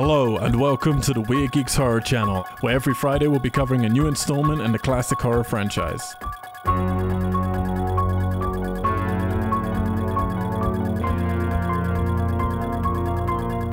Hello, and welcome to the Weird Geeks Horror Channel, where every Friday we'll be covering a new installment in the classic horror franchise.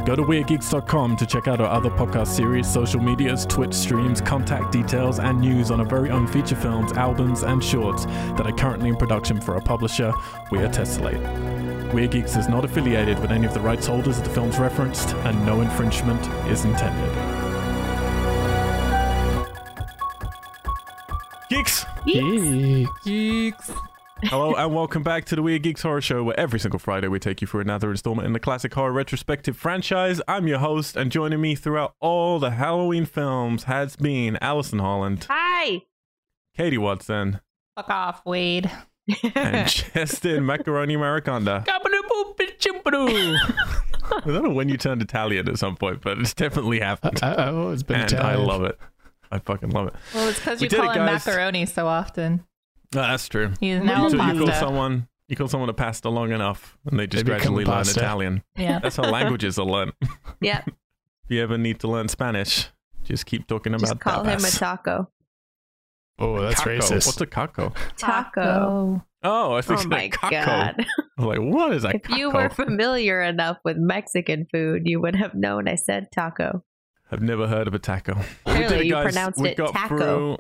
Go to WeirdGeeks.com to check out our other podcast series, social medias, Twitch streams, contact details, and news on our very own feature films, albums, and shorts that are currently in production for our publisher, Weird Tessellate. Weird Geeks is not affiliated with any of the rights holders of the films referenced, and no infringement is intended. Geeks! Geeks. Geeks! Hello and welcome back to the Weird Geeks Horror Show, where every single Friday we take you through another installment in the classic horror retrospective franchise. I'm your host, and joining me throughout all the Halloween films has been Allison Holland, Hi. Katie Watson, Fuck off, Wade. And Justin Macaroni Mariconda. I don't know when you turned Italian at some point, but it's definitely happened, I, I've always been and I love it. I fucking love it. well, it's because you call it, him guys. macaroni so often. Oh, that's true. He's now So a you call someone you call someone a pasta long enough, and they just They gradually learn. Italian. Yeah. That's how languages are learned. Yeah. If you ever need to learn Spanish, just keep talking about Just call him a taco. Oh, that's Caco. racist. What's a caco? Taco. Oh, I think Oh my said caco. god. I was like, what is a If caco? you were familiar enough with Mexican food, you would have known I said taco. I've never heard of a taco. We Clearly did it, you pronounced we it got taco. Through,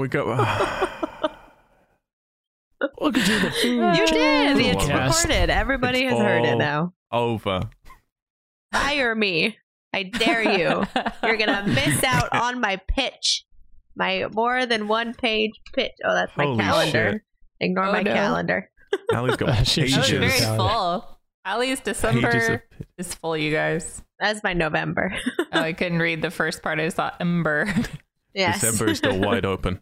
we got. Welcome to the food You did. It's It's Cast. recorded. Everybody It's has heard it now. over. Fire me. I dare you. You're going to miss out on my pitch. My more than one page pitch. Oh, that's my Holy calendar. shit. Ignore Oh, my no. calendar. Allie's got She- pages, That was very full. Ali's December of is full, you guys. That's my November. Oh, I couldn't read the first part. I saw Ember. yes. December is still wide open.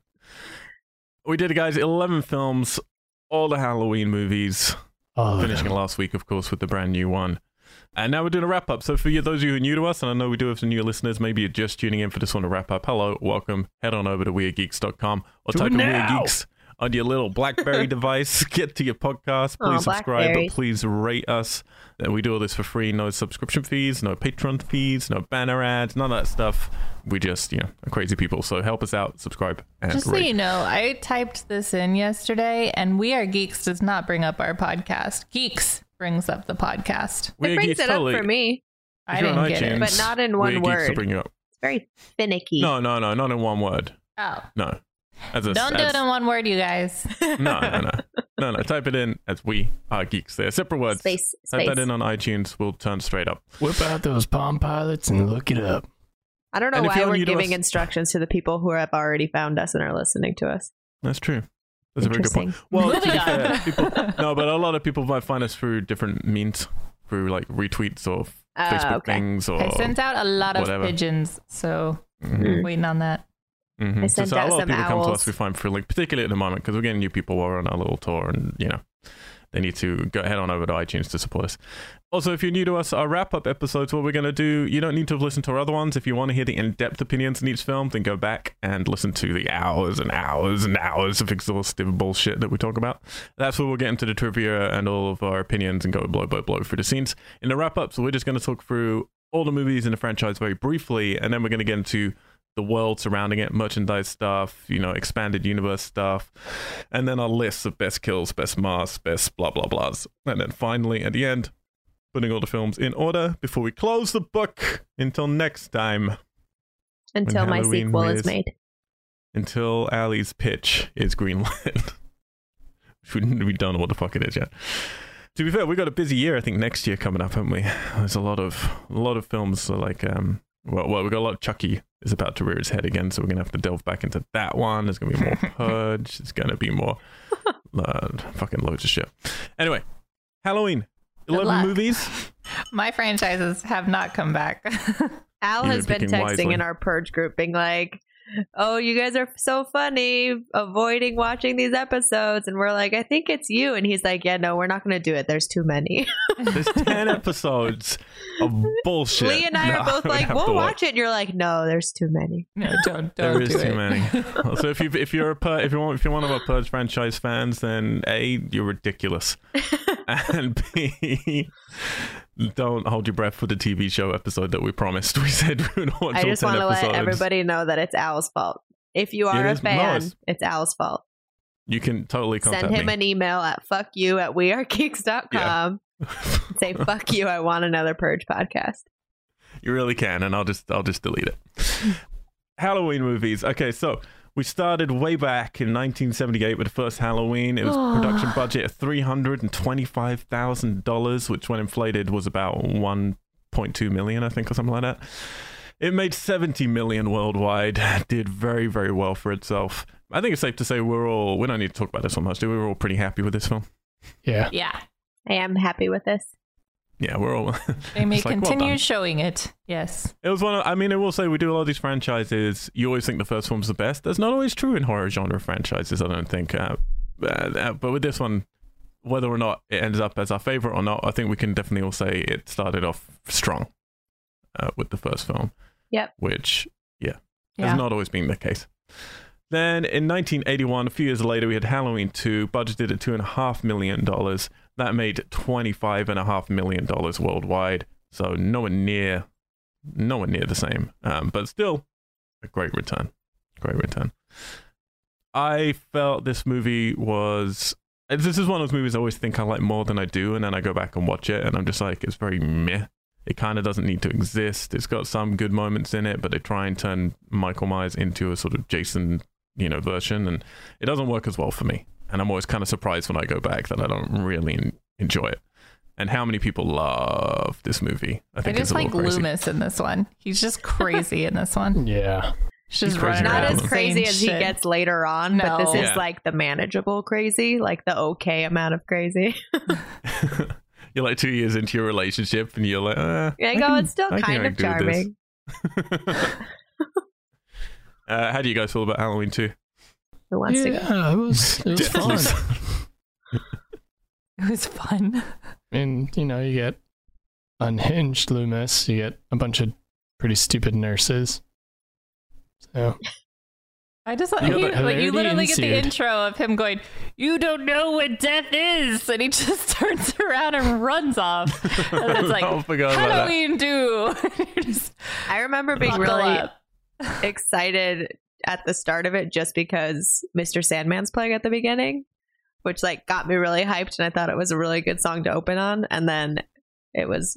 We did it, guys. 11 films, all the Halloween movies. Oh, finishing last week, of course, with the brand new one. And now we're doing a wrap up. So, for you, those of you who are new to us, and I know we do have some new listeners, maybe you're just tuning in for this one to wrap up. Hello, welcome. Head on over to weirdgeeks.com or Do type in Weird. Geeks on your little Blackberry device. Get to your podcast. Aw, Please subscribe, but please rate us. Uh, We do all this for free. No subscription fees, no Patreon fees, no banner ads, none of that stuff. We just, you know, are crazy people. So, help us out, subscribe, and Just so you know, I typed this in yesterday, and We Are Geeks does not bring up our podcast. Geeks brings up the podcast. It Weird brings Geeks it totally- up for me. I If you're on didn't get iTunes, it. But not in one Weird Geeks will word. bring you up. It's very finicky. No, no, no, not in one word. Oh, No. As a, don't do as- it in one word, you guys. no, no, no, no, no. Type it in as we are geeks. They're separate words. Space. Type Space. that in on iTunes. We'll turn straight up. Whip out those Palm Pilots and look it up. I don't know And why we're giving us- instructions to the people who have already found us and are listening to us. That's true. That's a very good point. Well, to be fair, people, no, but a lot of people might find us through different means, through like retweets or Uh, Facebook okay. things or. I sent out a lot of pigeons, so Mhm, waiting on that. mhm. I So, sent so a out lot of some people come to us. We find through like, particularly at the moment, because we're getting new people while we're on our little tour, and you know, they need to go head on over to iTunes to support us. Also, if you're new to us, our wrap up episodes, what we're going to do, you don't need to listen to our other ones. If you want to hear the in depth opinions in each film, then go back and listen to the hours and hours and hours of exhaustive bullshit that we talk about. That's where we'll get into the trivia and all of our opinions and go blow, blow, blow through the scenes. In the wrap up, so we're just going to talk through all the movies in the franchise very briefly, and then we're going to get into the world surrounding it, merchandise stuff, you know, expanded universe stuff, and then our lists of best kills, best masks, best blah blah blahs. And then finally, at the end, putting all the films in order before we close the book until next time, Until my sequel is- is made. until Ali's pitch is greenlit. we, we don't know what the fuck it is yet. To be fair, we've got a busy year. I think next year coming up, haven't we? There's a lot of a lot of films. So like, um, well, well, we got a lot. Of Chucky is about to rear his head again, so we're gonna have to delve back into that one. There's gonna be more Purge. There's gonna be more, uh, fucking loads of shit. Anyway, Halloween, Good eleven luck. movies. My franchises have not come back. Al You've has been been texting wisely. in our purge group, being like, "Oh, you guys are so funny, avoiding watching these episodes." And we're like, "I think it's you." And he's like, "Yeah, no, we're not going to do it. There's too many." There's ten episodes bullshit. Lee and I that are both like, "We'll to watch it." And you're like, "No, there's too many." no, don't don't There is do too it. many. so if you if you're a Pur- if you're one, if you're one of our Purge franchise fans, then a you're ridiculous, and B, don't hold your breath for the TV show episode that we promised. We said we would watch I all just want to let everybody know that it's Al's fault. If you are It a fan, it's- it's Al's fault. You can totally contact Send him me. an email at fuck you at wearegeeks.com. Say fuck you, I want another Purge podcast. You really can, and I'll just I'll just delete it. Halloween movies. Okay, so we started way back in 1978 with the first Halloween. It was ah. production budget of three hundred and twenty-five thousand dollars, which when inflated was about 1.2 million, I think, or something like that. It made 70 million worldwide. Did very very well for itself. I think it's safe to say we're all we don't need to talk about this one much. Do we? We're all pretty happy with this film. Yeah. Yeah. I am happy with this. Yeah, we're all. They may like, continue done. showing it. Yes. It was one. Of, I mean, I will say we do a lot of these franchises. You always think the first one's the best. That's not always true in horror genre franchises. I don't think. Uh, uh, but with this one, whether or not it ends up as our favorite or not, I think we can definitely all say it started off strong uh, with the first film. Yep. Which Yeah. has not always been the case. Then in 1981, a few years later, we had Halloween 2, budgeted at $2.5 million. That made $25.5 million worldwide. So nowhere near, nowhere near the same. Um, but still, a great return. Great return. I felt this movie was. This is one of those movies I always think I like more than I do, and then I go back and watch it, and I'm just like, it's very meh. It kind of doesn't need to exist. It's got some good moments in it, but they try and turn Michael Myers into a sort of Jason, you know, version, and it doesn't work as well for me. And I'm always kind of surprised when I go back that I don't really enjoy it. And how many people love this movie? I I think it's just a like little crazy. Loomis in this one. He's just crazy in this one. Yeah. He's just crazy running Not as crazy as he shit. gets later on, but this No. is Yeah. like the manageable crazy, like the okay amount of crazy. you're like two years into your relationship, and you're like, uh, I I go, can- it's still I kind of charming. uh, how do you guys feel about Halloween 2? Who wants to go? Yeah, it was, it was fun. It was fun. And, you know, you get unhinged Loomis, you get a bunch of pretty stupid nurses. So, I just You like, know, he, like you hilarity literally get the intro of him going, "You don't know what death is," and he just turns around and runs off. And it's like I forgot about that. Halloween do. Just I remember being really up. excited at the start of it just because Mr. Sandman's playing at the beginning, which like got me really hyped and I thought it was a really good song to open on. And then it was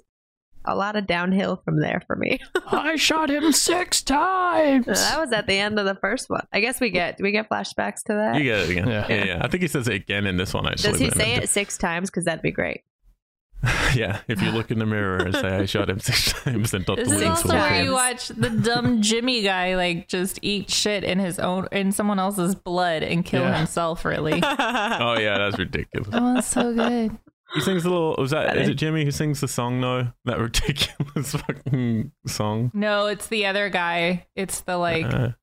a lot of downhill from there for me. I shot him six times. that was at the end of the first one. I guess we get do we get flashbacks to that? You get it again. Yeah. Yeah. yeah, I think he says it again in this one, actually. Does he say it six times? Because that'd be great. yeah, if you look in the mirror and say, I shot him six times, then Dr. This is Williams also will where you watch the dumb Jimmy guy like just eat shit in his own in someone else's blood and kill Yeah. himself. Really, Oh, yeah, that's ridiculous. that was so good. He sings a little. Was that? Is it Jimmy who sings the song? though? that ridiculous fucking song. No, it's the other guy. It's the like Uh, the one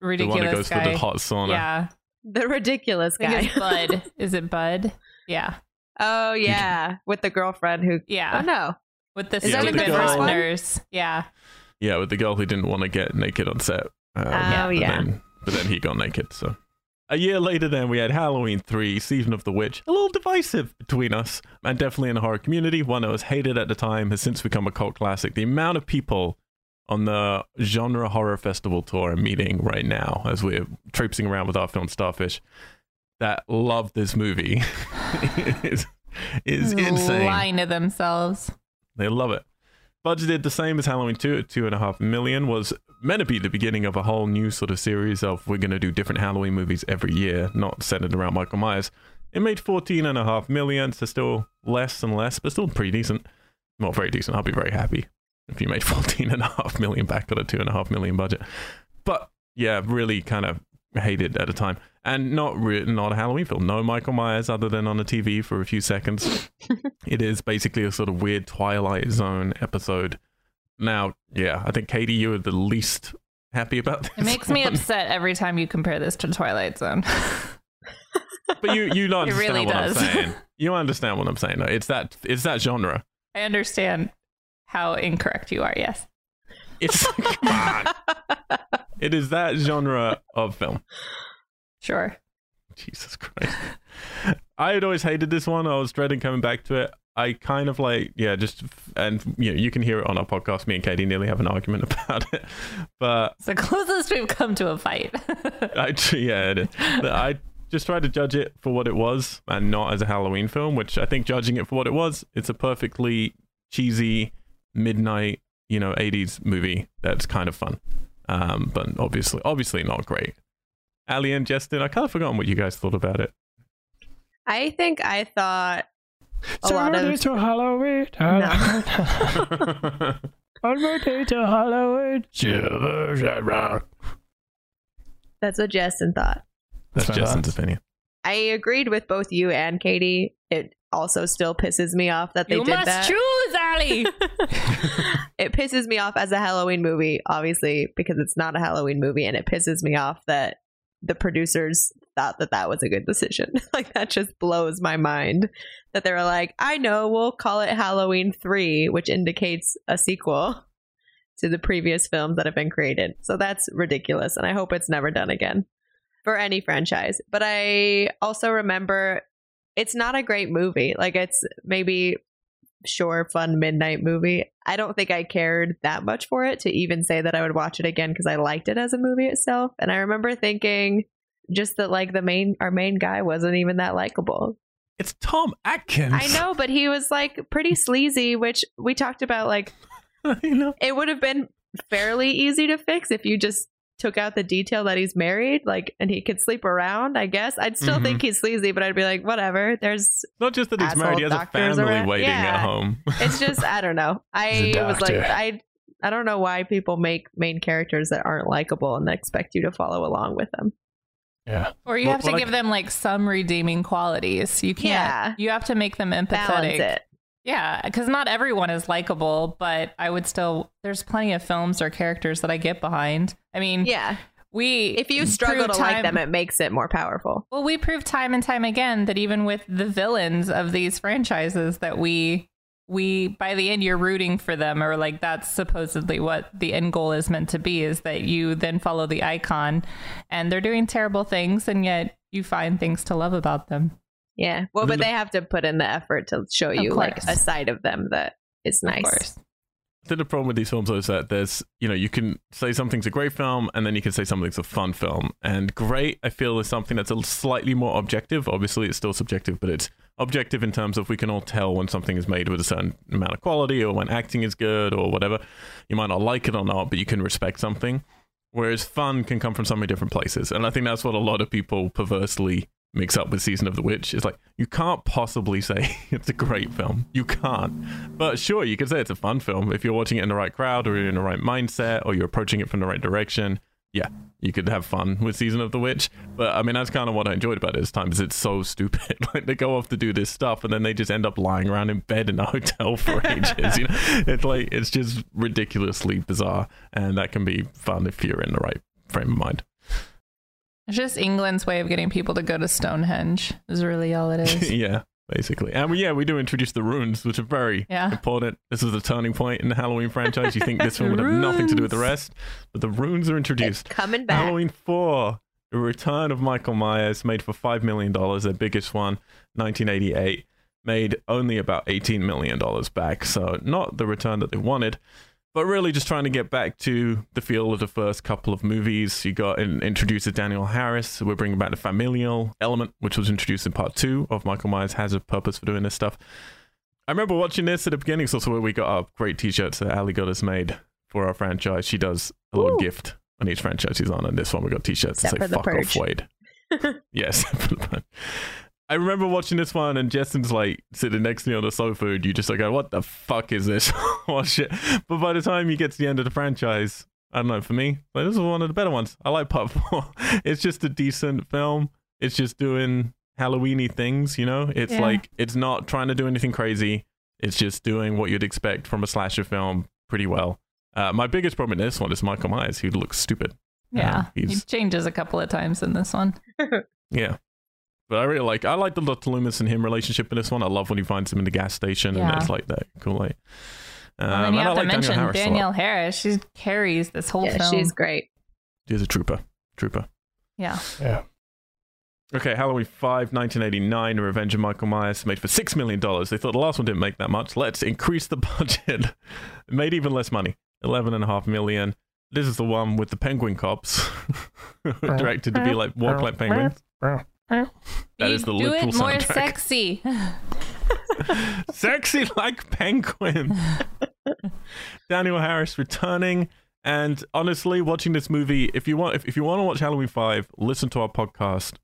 that ridiculous goes guy. for the hot sauna. yeah, the ridiculous guy. Bud. Is it Bud? Yeah, oh yeah, with the girlfriend who. yeah. Oh no, With the Is that stupid the first one? nurse. Yeah. Yeah, with the girl who didn't want to get naked on set. Um, Oh, but yeah. Then, but then he got naked. So a year later, then we had Halloween three, Season of the Witch. A little divisive between us, and definitely in the horror community. One that was hated at the time has since become a cult classic. The amount of people on the genre horror festival tour I'm meeting right now, as we're traipsing around with our film Starfish, that love this movie is is insane. Lying to themselves. They love it. Budgeted the same as Halloween 2 at two and a half million was meant to be the beginning of a whole new sort of series of we're going to do different Halloween movies every year, not centered around Michael Myers. It made 14 and a half million, so still less and less, but still pretty decent. Not very decent. I'll be very happy if you made 14 and a half million back on a two and a half million budget. But yeah, really kind of hated at the time. And not re- not a Halloween film. No Michael Myers other than on the TV for a few seconds. it is basically a sort of weird Twilight Zone episode. Now, yeah, I think Katie, you are the least happy about this. It makes me upset every time you compare this to Twilight Zone. But you you don't understand really what does. I'm saying. You understand what I'm saying. though. It's that it's that genre. I understand how incorrect you are. Yes. It's come on. It is that genre of film. Sure. Jesus Christ. I had always hated this one. I was dreading coming back to it. I kind of like, yeah, just, and you know, you can hear it on our podcast. Me and Katie nearly have an argument about it. But It's the closest we've come to a fight. I, yeah, it is. But I just tried to judge it for what it was and not as a Halloween film, which I think judging it for what it was, it's a perfectly cheesy midnight, you know, 80s movie that's kind of fun. Um, but obviously, obviously not great. Ali and Justin, I kind of forgotten what you guys thought about it. I think I thought a lot Saturday of to Halloween. No. On my day to Halloween. that's what Justin thought. That's my Justin's thoughts. opinion. I agreed with both you and Katie. It also still pisses me off that they you did must that. choose, Ali. it pisses me off as a Halloween movie, obviously, because it's not a Halloween movie, and it pisses me off that the producers thought that that was a good decision. like that just blows my mind that they were like, "I know, we'll call it Halloween 3, which indicates a sequel to the previous films that have been created." So that's ridiculous, and I hope it's never done again for any franchise. But I also remember it's not a great movie. Like it's maybe sure fun midnight movie. I don't think I cared that much for it to even say that I would watch it again because I liked it as a movie itself. And I remember thinking just that like the main our main guy wasn't even that likable. It's Tom Atkins. I know, but he was like pretty sleazy, which we talked about like I know. it would have been fairly easy to fix if you just took out the detail that he's married, like, and he could sleep around. I guess I'd still Mhm. think he's sleazy, but I'd be like, whatever. There's, Not just that he's Asshole married, he has a doctors family around- waiting Yeah. at home. it's just, I don't know. He's I a was like. I, I don't know why people make main characters that aren't likable and expect you to follow along with them. Yeah. or you Well, have to what I- give them like some redeeming qualities. You can't. Yeah. You have to make them Balance empathetic. it. Yeah, because not everyone is likable, but I would still. There's plenty of films or characters that I get behind. I mean, Yeah. we If you struggle to prove like them, it makes it more powerful. Well, we prove time and time again that even with the villains of these franchises, that we we by the end you're rooting for them, or like that's supposedly what the end goal is meant to be, is that you then follow the icon, and they're doing terrible things, and yet you find things to love about them. Yeah. Well, And but the- they have to put in the effort to show Of you like a side of them that is Of nice. course. I think the problem with these films is that there's, you know, you can say something's a great film and then you can say something's a fun film. And great, I feel, is something that's a slightly more objective. Obviously, it's still subjective, but it's objective in terms of we can all tell when something is made with a certain amount of quality or when acting is good or whatever. You might not like it or not, but you can respect something. Whereas fun can come from so many different places. And I think that's what a lot of people perversely mix up with Season of the Witch. It's like, you can't possibly say it's a great film. You can't. But sure, you could say it's a fun film if you're watching it in the right crowd or you're in the right mindset or you're approaching it from the right direction. Yeah, you could have fun with Season of the Witch. But I mean, that's kind of what I enjoyed about it this time is it's so stupid. like they go off to do this stuff and then they just end up lying around in bed in a hotel for ages. You know, it's like it's just ridiculously bizarre, and that can be fun if you're in the right frame of mind. It's just England's way of getting people to go to Stonehenge. Is really all it is. yeah, basically. And we, yeah, we do introduce the runes, which are very Yeah. important. This is a turning point in the Halloween franchise. You think this one would have nothing to do with the rest, but the runes are introduced. Coming back. Halloween 4, The Return of Michael Myers, made for $5 million, their biggest one, 1988, made only about $18 million back. So, not the return that they wanted, but really just trying to get back to the feel of the first couple of movies. You got introduced to Daniel Harris. We're bringing back the familial element, which was introduced in part two of Michael Myers Has a Purpose for Doing This Stuff. I remember watching this at the beginning. It's also where we got our great t shirts that Ali got us made for our franchise. She does a little Ooh. gift on each franchise she's on, and this one we got t-shirts that say "fuck off, Purge. Wade." yes, for the Purge. I remember watching this one, and Justin's like sitting next to me on the sofa, and you just like, go, "What the fuck is this?" Watch it. But by the time you get to the end of the franchise, I don't know. For me, like, this is one of the better ones. I like part four. it's just a decent film. It's just doing Halloweeny things, you know. It's Yeah. like it's not trying to do anything crazy. It's just doing what you'd expect from a slasher film pretty well. Uh, my biggest problem in this one is Michael Myers, who looks stupid. Yeah, he changes a couple of times in this one. Yeah. But I really like I like the Dr. Loomis and him relationship in this one. I love when he finds him in the gas station Yeah. and it's like that cool like um, and then you and I have to like mention Daniel Harris. Danielle Harris. She carries this whole yeah, film. she's great. She's a trooper. Trooper. yeah. Yeah. Okay, Halloween 5, 1989, Revenge of Michael Myers, made for $6 million. They thought the last one didn't make that much. Let's increase the budget. it made even less money, 11.5 million. This is the one with the penguin cops, directed to be like walk like penguins. That is the do literal it more soundtrack. sexy. Sexy like penguin. Daniel Harris returning. And honestly, watching this movie, if you want if, if you want to watch Halloween 5, listen to our podcast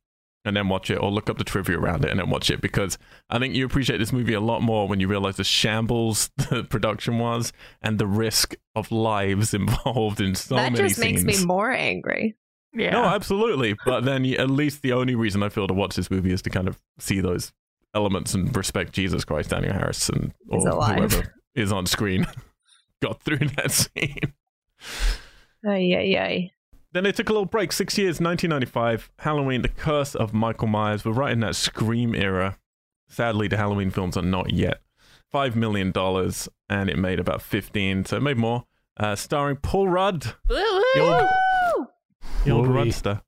and then watch it or look up the trivia around it and then watch it because I think you appreciate this movie a lot more when you realize the shambles the production was and the risk of lives involved in so that many just scenes. makes me more angry. Yeah. No, absolutely. But then at least the only reason I feel to watch this movie is to kind of see those elements and respect Jesus Christ, Daniel Harris, and or whoever is on screen got through that scene. Ay, ay, ay. Then they took a little break. Six years, 1995. Halloween, The Curse of Michael Myers. We're right in that Scream era. Sadly, the Halloween films are not yet. $5 million, and it made about 15 so it made more. Uh, starring Paul Rudd. Woo, woo. The old- the. Rudster.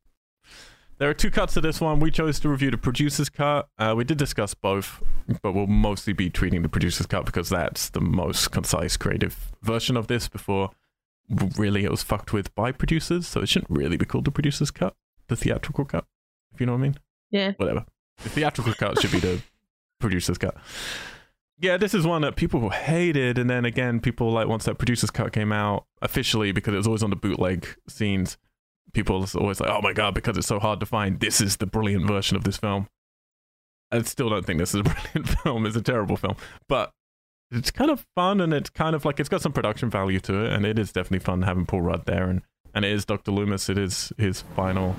There are two cuts to this one. We chose to review the producer's cut. Uh, we did discuss both, but we'll mostly be treating the producer's cut because that's the most concise, creative version of this. Before really it was fucked with by producers, so it shouldn't really be called the producer's cut, the theatrical cut, if you know what I mean. Yeah. Whatever. The theatrical cut should be the producer's cut. Yeah, this is one that people hated, and then again, people like once that producer's cut came out officially because it was always on the bootleg scenes. People was always like, "Oh my god!" Because it's so hard to find. This is the brilliant version of this film. I still don't think this is a brilliant film. It's a terrible film, but it's kind of fun, and it's kind of like it's got some production value to it, and it is definitely fun having Paul Rudd there, and and it is Dr. Loomis. It is his final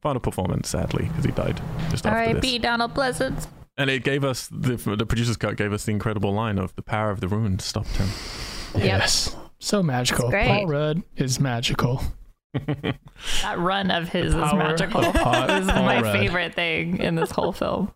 final performance, sadly, because he died just after this. R.I.P. Donald Pleasence. And it gave us the the producer's cut gave us the incredible line of the power of the rune stopped him. Yes. So magical. It's great. Paul Rudd is magical. That run of his The is magical. of Paul- It was Paul my Rudd. favorite thing in this whole film.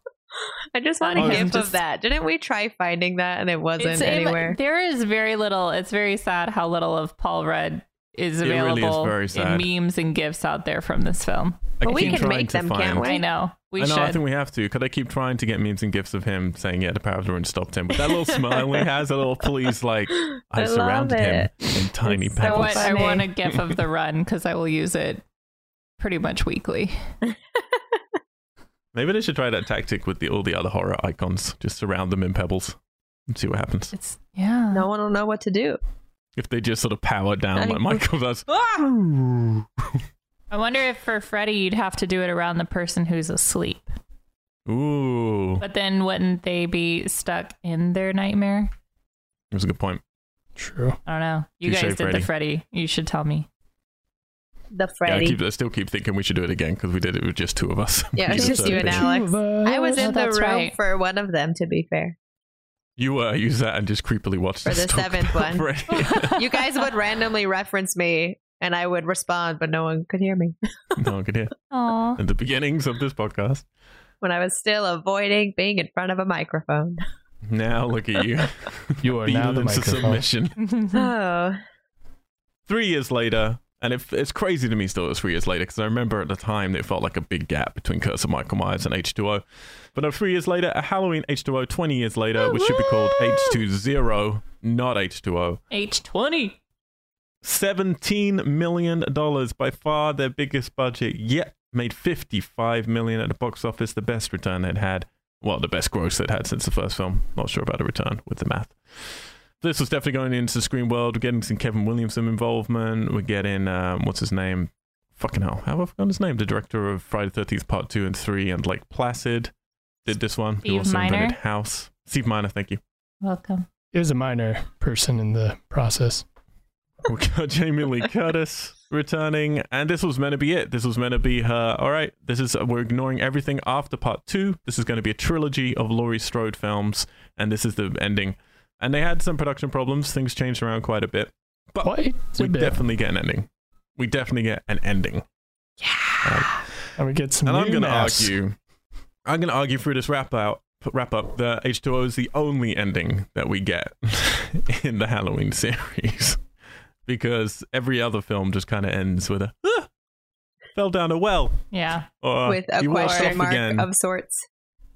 I just want a gif just- of that. Didn't we try finding that and it wasn't It's- it- anywhere? there is very little. It's very sad how little of Paul Rudd is It really is available very in memes and gifs out there from this film. I But we can make to them, can't we? I know we I know. should. I think we have to because I keep trying to get memes and gifs of him saying, "Yeah, the power of the rune stopped him." But that little smile he has, a little please, like I, I surrounded him in tiny It's pebbles. want, I want a gif of the run because I will use it pretty much weekly. Maybe they should try that tactic with the all the other horror icons. Just surround them in pebbles and see what happens. It's yeah. no one will know what to do. If they just sort of power down like Michael does. I wonder if for Freddy you'd have to do it around the person who's asleep. Ooh, But then wouldn't they be stuck in their nightmare? that's a good point. True. I don't know. You Touche, guys did Freddy. the Freddy. You should tell me. The Yeah, I, Freddy. keep, I still keep thinking we should do it again because we did it with just two of us. Yeah, it was just you and. Alex. I was Oh, in the room right. for one of them, to be fair. You uh, use that and just creepily watch For the seventh one. Freddy. You guys would randomly reference me and I would respond, but no one could hear me no one could hear. Aw. At the beginnings of this podcast. when I was still avoiding being in front of a microphone. Now look at you. You are now the into microphone. submission. Oh, Three years later, and it, it's crazy to me still it's three years later because I remember at the time it felt like a big gap between Curse of Michael Myers and H2O. But no, three years later, a Halloween H2O 20 years later, which should be called H20, not H2O. H20. $17 million, by far their biggest budget yet. Made 55 million at the box office, the best return they'd had. Well, the best gross they'd had since the first film. Not sure about a return with the math. This was definitely going into the Scream world. We're getting some Kevin Williamson involvement. We're getting, um, what's his name? Fucking hell. How have I forgotten his name? The director of Friday the 13th Part 2 and 3 and Lake Placid did this one. He Steve also Miner? invented House. Steve Miner, thank you. Welcome. It was a minor person in the process. we got Jamie Lee Curtis returning, and this was meant to be it. This was meant to be her. All right, this is we're ignoring everything after part two. This is going to be a trilogy of Laurie Strode films, and this is the ending. And they had some production problems. Things changed around quite a bit, but Quite we bit. definitely get an ending. We definitely get an ending. Yeah. And we get some and I'm going to argue. I'm going to argue through this wrap out. Wrap up. The H2O is the only ending that we get in the Halloween series because every other film just kind of ends with a. "Ah." fell down a well. Yeah. Or with a he question mark again. of sorts.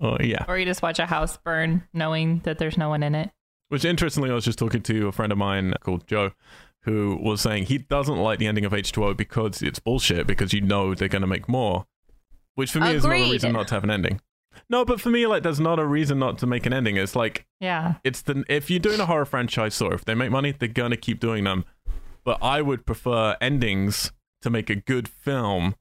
Or, yeah. Or you just watch a house burn knowing that there's no one in it. Which, interestingly, I was just talking to a friend of mine called Joe, who was saying he doesn't like the ending of H2O because it's bullshit, because you know they're going to make more. Which for me is not a reason not to have an ending. No, but for me, like, there's not a reason not to make an ending. It's like, Yeah. it's the if you're doing a horror franchise, so if they make money, they're going to keep doing them. But I would prefer endings to make a good film,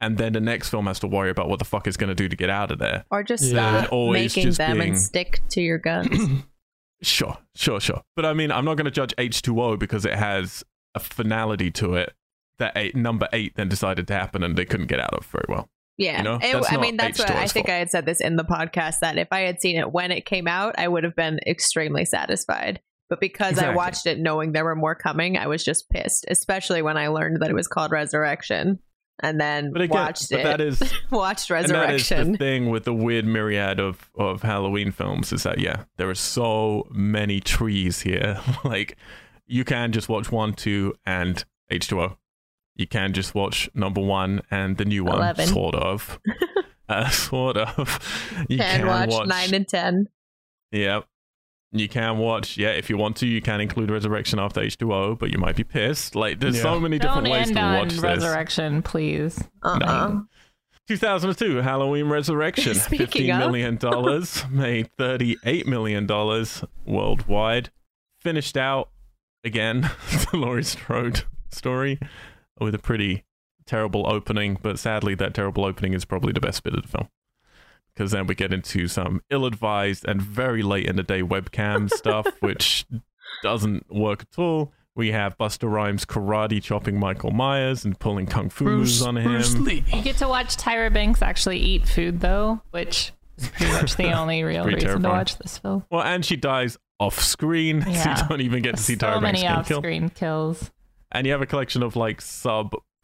and then the next film has to worry about what the fuck is going to do to get out of there. Or just Yeah. stop Always making just them being- and stick to your guns. Sure, sure, sure. But I mean, I'm not going to judge H2O because it has a finality to it that eight, number eight then decided to happen and they couldn't get out of very well. Yeah, You know, It- I mean that's what I H2O's think. fault. I had said this in the podcast that if I had seen it when it came out, I would have been extremely satisfied. But because I watched it knowing there were more coming, I was just pissed. Especially when I learned that it was called Resurrection, and then But again, watched but it. that is watched and that is the thing with the weird myriad of of Halloween films is that yeah, there are so many trees here. like you can just watch one, two, and H2O. You can just watch number one and the new one, 11. sort of. uh, sort of. You Can watch, nine and ten. Yeah. You can watch, yeah, if you want to, you can include Resurrection after H2O, but you might be pissed. Like, there's so Yeah. many Don't different ways end to on watch this. Resurrection, please. Uh-uh. 2002, Halloween Resurrection, Speaking 15 of. million, dollars, made $38 million worldwide. Finished out, again, the Laurie Strode story with a pretty terrible opening, but sadly, that terrible opening is probably the best bit of the film. Because then we get into some ill advised and very late in the day webcam stuff, which doesn't work at all. We have Busta Rhymes karate chopping Michael Myers and pulling kung fu moves on him. Lee. You get to watch Tyra Banks actually eat food, though, which is pretty much the only real pretty reason to watch this film. Well, and she dies off screen, so Yeah. you don't even get to see so Tyra Banks many getting killed. off-screen kills. And you have a collection of like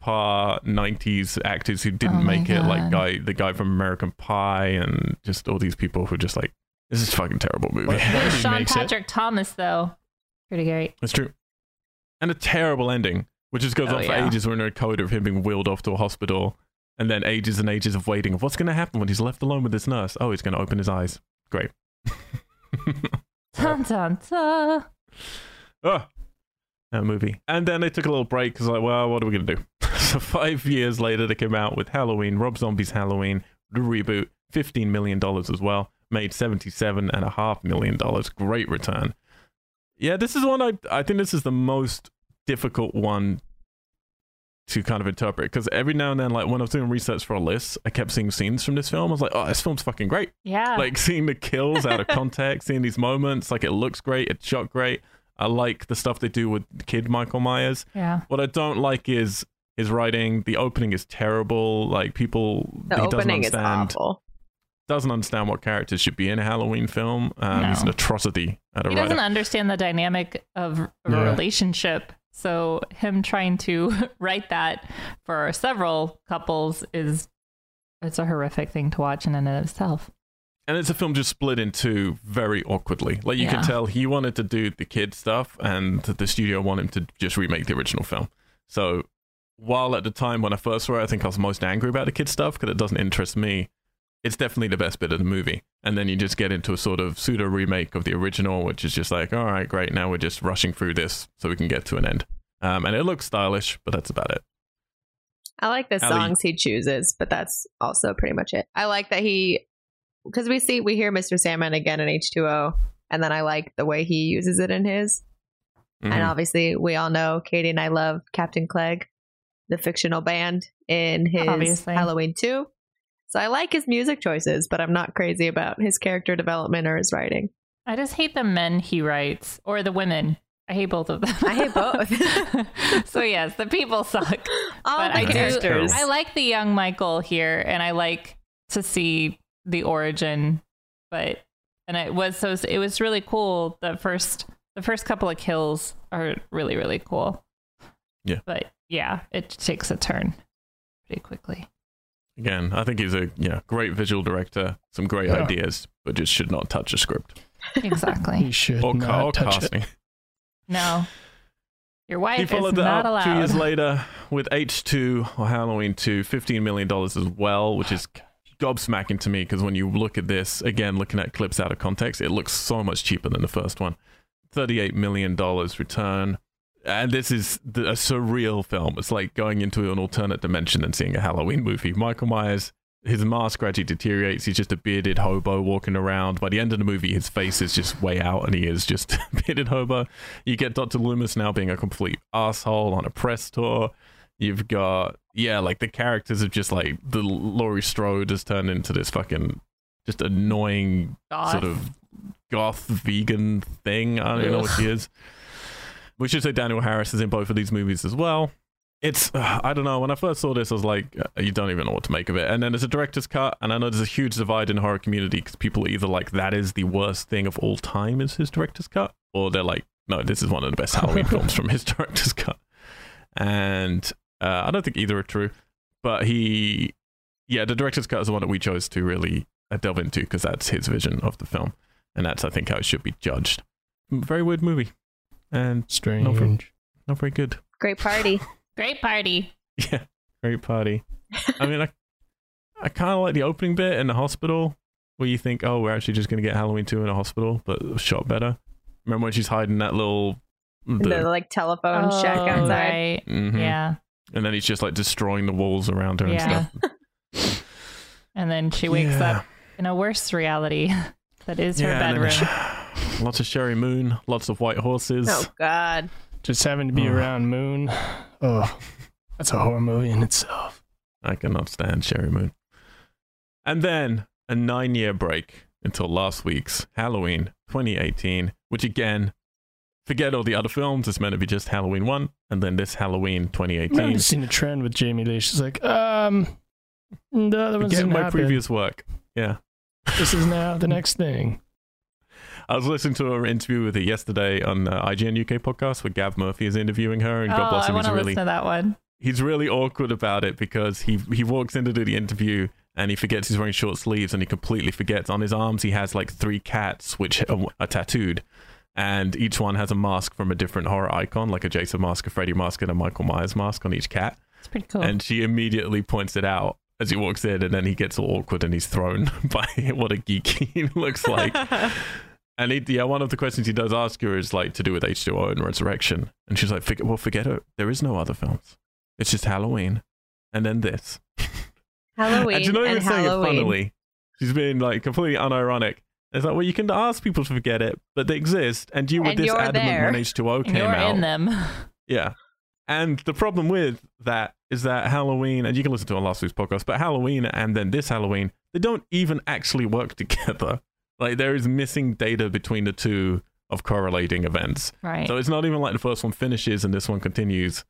subpar '90s actors who didn't Oh my make it, like guy, the guy from American Pie, and just all these people who just like this is a fucking terrible movie. What- what- Sean makes it. Patrick Thomas, though, pretty great. It's true, and a terrible ending, which just goes Oh, on for yeah. ages. We're in a code of him being wheeled off to a hospital, and then ages and ages of waiting of what's going to happen when he's left alone with this nurse. Oh, he's going to open his eyes. Great. Dun, dun, dun. Oh, that movie. And then they took a little break because, like, well, what are we going to do? So, five years later, they came out with Halloween, Rob Zombie's Halloween, the reboot, $15 million as well, made $77.5 million. Great return. Yeah, this is one I, I think this is the most difficult one to kind of interpret because every now and then, like, when I was doing research for a list, I kept seeing scenes from this film. I was like, oh, this film's fucking great Yeah. like seeing the kills out of context, seeing these moments, like it looks great, it's shot great. I like the stuff they do with kid Michael Myers. yeah. What I don't like is his writing. The opening is terrible. Like people, The he doesn't opening is understand awful. doesn't understand what characters should be in a Halloween film. Um, He's an No. atrocity at a He writer. doesn't understand the dynamic of of a Yeah. relationship. So him trying to write that for several couples is it's a horrific thing to watch in and of itself. and it's a film just split in two very awkwardly. Like you can tell he wanted to do the kid stuff, and the studio wanted him to just remake the original film. So while at the time when I first saw it, I think I was most angry about the kid stuff because it doesn't interest me. It's definitely the best bit of the movie, and then you just get into a sort of pseudo remake of the original, which is just like, all right, great, now we're just rushing through this so we can get to an end. Um, and it looks stylish, but that's about it. I like the Ali- songs he chooses, but that's also pretty much it. I like that he because we see we hear Mr. Sandman again in H2O, and then I like the way he uses it in his. And Mhm. obviously, we all know Katie and I love Captain Clegg, the fictional band in his Obviously. Halloween 2. So I like his music choices, but I'm not crazy about his character development or his writing. I just hate the men he writes or the women. I hate both of them. I hate both. so yes, the people suck. All but the I do. I like the young Michael here, and I like to see the origin. But and it was so it was really cool. The first the first couple of kills are really really cool. Yeah. But yeah, it takes a turn pretty quickly. Again, I think he's a yeah great visual director, some great Yeah. ideas, but just should not touch a script Exactly. He should or, ca- not or touch it. no. Your He wife is that not up allowed. two years later with H2 or Halloween 2, $15 million as well, which is gobsmacking to me because when you look at this, again, looking at clips out of context, it looks so much cheaper than the first one. $38 million return. And this is the, a surreal film. It's like going into an alternate dimension and seeing a Halloween movie. Michael Myers, his mask gradually deteriorates. He's just a bearded hobo walking around. By the end of the movie, his face is just way out and he is just a bearded hobo. You get Dr. Loomis now being a complete asshole on a press tour. You've got, yeah, like the characters of just like the Laurie Strode has turned into this fucking just annoying Goth. sort of goth vegan thing. I don't even know what she is. We should say Daniel Harris is in both of these movies as well. It's uh, I don't know. When I first saw this, I was like, uh, you don't even know what to make of it. And then there's a director's cut, and I know there's a huge divide in the horror community because people are either like that is the worst thing of all time is his director's cut, or they're like, no, this is one of the best Halloween films from his director's cut. And uh, I don't think either are true, but he, yeah, the director's cut is the one that we chose to really uh, delve into because that's his vision of the film, and that's I think how it should be judged. Very weird movie, and Strange. not very good. Great party. Great party. Yeah, great party. I mean, I, I kind of like the opening bit in the hospital where you think, oh, we're actually just going to get Halloween 2 in a hospital, but shot better. Remember when she's hiding that little. The, The, like telephone shack Oh, outside. right. Mhm. Yeah. And then he's just like destroying the walls around her Yeah. and stuff. And then she wakes Yeah. up in a worse reality that is her Yeah, and then bedroom. Sh- lots of Sheri Moon, lots of white horses. Oh God. Just having to be Ugh. around Moon. Oh, that's a horror movie in itself. I cannot stand Sheri Moon. And then a nine year break until last week's Halloween 2018, which again, forget all the other films. It's meant to be just Halloween 1 and then this Halloween 2018. I've seen a trend with Jamie Lee. She's like, um, the other ones Forget my happen. previous work. Yeah. This is now the next thing. I was listening to her interview with her yesterday on uh, IGN UK podcast where Gav Murphy is interviewing her. And Oh, God bless him, want he's really listen to that one. he's really awkward about it because he he walks into the interview and he forgets he's wearing short sleeves and he completely forgets on his arms he has like three cats which are, are tattooed and each one has a mask from a different horror icon like a Jason mask, a Freddy mask, and a Michael Myers mask on each cat. It's pretty cool. And she immediately points it out as he walks in and then he gets all awkward and he's thrown by what a geek he looks like. And he, yeah, one of the questions he does ask her is like to do with H2O and Resurrection. And she's like, "Forget- well, forget it. There is no other films. It's just Halloween. And then this. Halloween and she's not even saying it funnily. She's being like completely unironic. It's like, well, you can ask people to forget it, but they exist. And you were And this adamant there. when H2O And came you're out. in them. Yeah. And the problem with that is that Halloween, and you can listen to on last week's podcast, but Halloween and then this Halloween, they don't even actually work together. Like there is missing data between the two of correlating events. Right. So it's not even like the first one finishes and this one continues.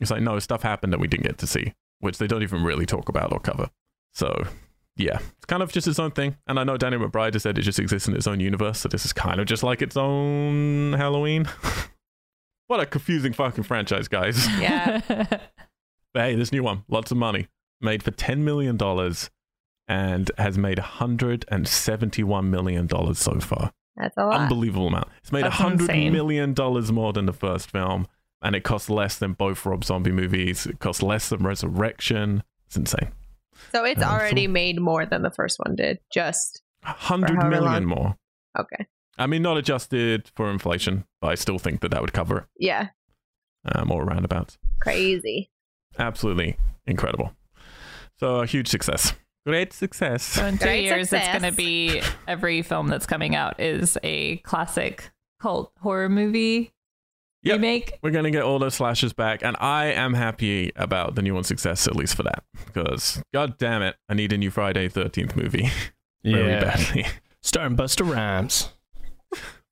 It's like, no, stuff happened that we didn't get to see, which they don't even really talk about or cover. So yeah, it's kind of just its own thing. And I know Danny McBride has said it just exists in its own universe. So this is kind of just like its own Halloween. what a confusing fucking franchise, guys. Yeah. But hey, this new one, lots of money, made for $10 million and has made $171 million so far. That's a lot. Unbelievable amount. It's made That's 100 insane. million dollars more than the first film, and it costs less than both Rob Zombie movies. It costs less than Resurrection. It's insane. So it's Um, already so- made more than the first one did. Just 100 however million long. more. okay. I mean, not adjusted for inflation, but I still think that that would cover it. Yeah. Um, or roundabouts. Crazy. Absolutely incredible. So, a huge success. Great success. So in two Great years, it's going to be every film that's coming out is a classic cult horror movie Yep. remake. We're going to get all those slashes back, and I am happy about the new one success, at least for that. Because, god damn it, I need a new Friday 13th movie very Yeah. badly. Starring Busta Rhymes.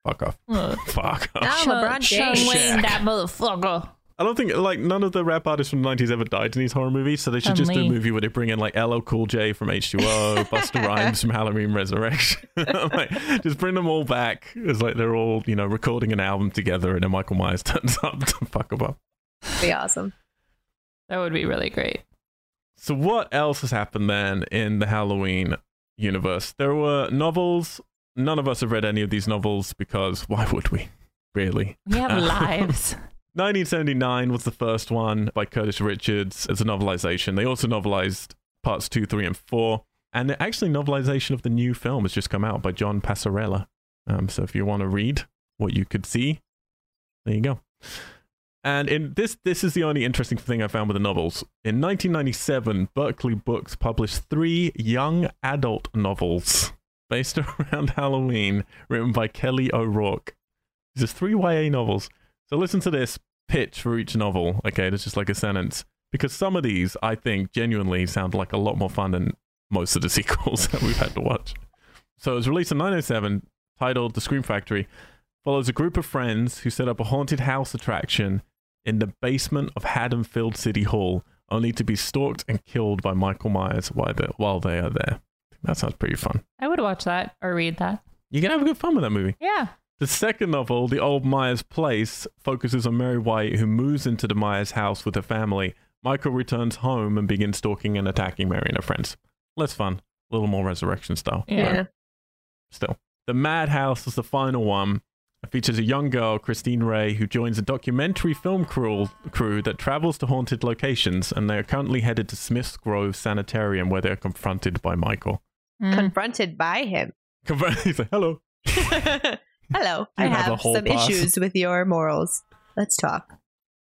Fuck off. Ugh. Fuck off. Ah, LeBron Sean James. Wayne, that motherfucker. I don't think, like, none of the rap artists from the 90s ever died in these horror movies, so they should just do a movie where they bring in, like, LL Cool J from H2O, Busta Rhymes from Halloween Resurrection. like, just bring them all back. It's like they're all, you know, recording an album together, and then Michael Myers turns up to fuck them up. Be awesome. That would be really great. So what else has happened then in the Halloween universe? There were novels. None of us have read any of these novels because why would we? Really? We have Uh, lives. 1979 was the first one by Curtis Richards as a novelization. They also novelized parts two, three, and four. And actually novelization of the new film has just come out by John Passarella. Um, so if you want to read what you could see, there you go. And in this, this is the only interesting thing I found with the novels. In 1997, Berkley Books published three young adult novels based around Halloween, written by Kelly O'Rourke. These are three YA novels. So listen to this pitch for each novel. Okay, there's just like a sentence because some of these I think genuinely sound like a lot more fun than most of the sequels that we've had to watch. So it was released in 1907, titled The Scream Factory. Follows a group of friends who set up a haunted house attraction in the basement of Haddonfield City Hall, only to be stalked and killed by Michael Myers while they, while they are there. That sounds pretty fun. I would watch that or read that. You can have a good fun with that movie. Yeah. The second novel, The Old Myers Place, focuses on Mary White, who moves into the Myers house with her family. Michael returns home and begins stalking and attacking Mary and her friends. Less fun, a little more resurrection style. Yeah. Yeah. Still. The Madhouse is the final one. It features a young girl, Christine Ray, who joins a documentary film crew, crew that travels to haunted locations, and they are currently headed to Smith's Grove Sanitarium, where they are confronted by Michael. Mm. Confronted by him. He's like, "Hello." Hello. I have have some pass. issues with your morals. Let's talk.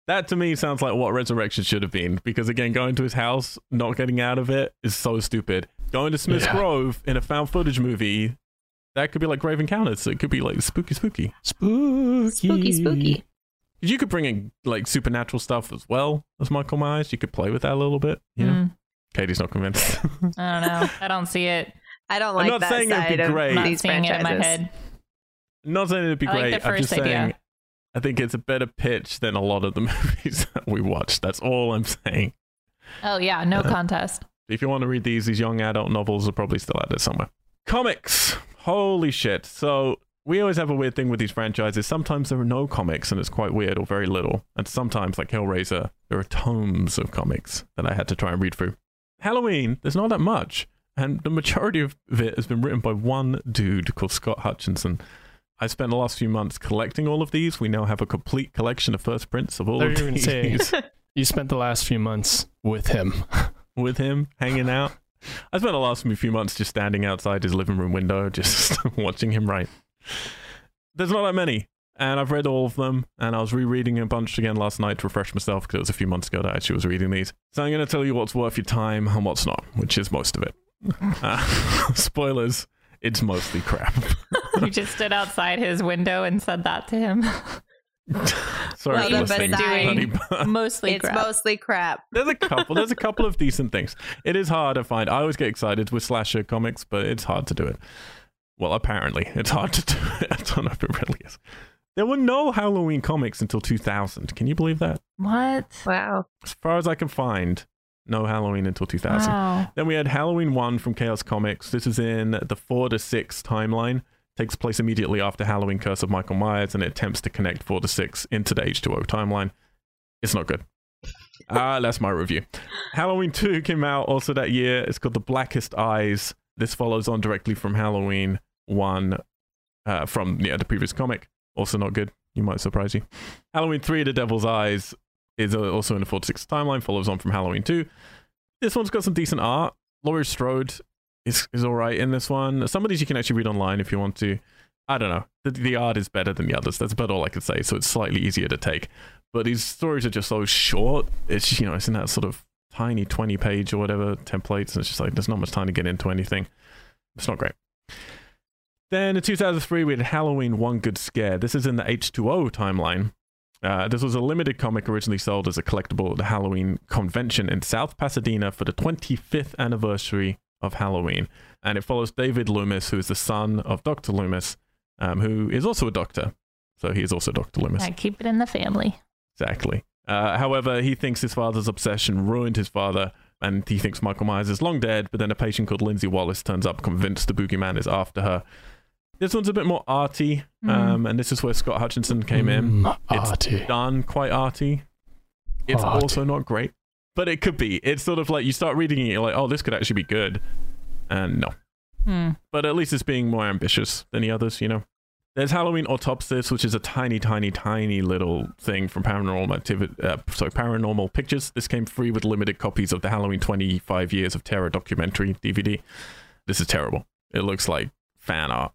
That to me sounds like what Resurrection should have been, because again, going to his house, not getting out of it, is so stupid. Going to Smith's Yeah. Grove in a found footage movie, that could be like Grave Encounters. It could be like spooky, spooky. Spooky. Spooky, spooky. You could bring in like supernatural stuff as well as Michael Myers. You could play with that a little bit. You know, Mm. Katie's not convinced. I don't know. I don't see it. I don't like. I'm like not that saying it'd be side of great. I'm not these seeing it in my head. Not saying it'd be I like great. the I'm just idea. saying I think it's a better pitch than a lot of the movies that we watched. That's all I'm saying. Oh yeah, no Uh, contest. If you want to read these, these young adult novels are probably still out there somewhere. Comics. Holy shit. So we always have a weird thing with these franchises. Sometimes there are no comics and it's quite weird or very little. And sometimes, like Hellraiser, there are tomes of comics that I had to try and read through. Halloween, there's not that much. And the majority of it has been written by one dude called Scott Hutchinson. I spent the last few months collecting all of these. We now have a complete collection of first prints of all They're of even these saying- You spent the last few months with him. with him, hanging out. I spent the last few months just standing outside his living room window, just watching him write. There's not that many, and I've read all of them, and I was rereading a bunch again last night to refresh myself because it was a few months ago that I actually was reading these. So I'm going to tell you what's worth your time and what's not, which is most of it. Uh, spoilers, it's mostly crap. You just stood outside his window and said that to him. Sorry Well, for the listening, beside- honey, Mostly It's crap. mostly crap. There's a couple. There's a couple of decent things. It is hard to find. I always get excited with slasher comics, but it's hard to do it. Well, apparently, it's hard to do it. I don't know if it really is. There were no Halloween comics until 2000. Can you believe that? what? Wow. As far as I can find, no Halloween until 2000. Wow. Then we had Halloween 1 from Chaos Comics. This is in the 4 to 6 timeline. Takes place immediately after Halloween Curse of Michael Myers and it attempts to connect 4 to 6 into the H2O timeline. It's not good. Ah, that's my review. Halloween 2 came out also that year. It's called The Blackest Eyes. This follows on directly from Halloween 1 uh, from yeah, the previous comic. Also not good. You might surprise you. Halloween 3, The Devil's Eyes, is uh, also in the 4 to 6 timeline, follows on from Halloween 2. This one's got some decent art. Laurie Strode is, is all right in this one. Some of these you can actually read online if you want to. I don't know. The, the art is better than the others. That's about all I could say. So it's slightly easier to take. But these stories are just so short. It's, you know, it's in that sort of tiny 20 page or whatever templates. And it's just like, there's not much time to get into anything. It's not great. Then in 2003, we had Halloween One Good Scare. This is in the H2O timeline. Uh, this was a limited comic originally sold as a collectible at the Halloween convention in South Pasadena for the 25th anniversary of Halloween. And it follows David Loomis, who is the son of Dr. Loomis, um, who is also a doctor. So he is also Dr. Loomis. I keep it in the family. Exactly. Uh, however, he thinks his father's obsession ruined his father, and he thinks Michael Myers is long dead. But then a patient called Lindsay Wallace turns up, convinced the boogeyman is after her. This one's a bit more arty, um, and this is where Scott Hutchinson came in. Mm, It's arty. Done quite arty. It's Arty. also not great, but it could be. It's sort of like you start reading it, you're like, oh, this could actually be good, and no. Hmm. But at least it's being more ambitious than the others, you know. There's Halloween Autopsis, which is a tiny, tiny, tiny little thing from Paranormal Activity. Uh, sorry, Paranormal Pictures. This came free with limited copies of the Halloween 25 Years of Terror documentary DVD. This is terrible. It looks like fan art.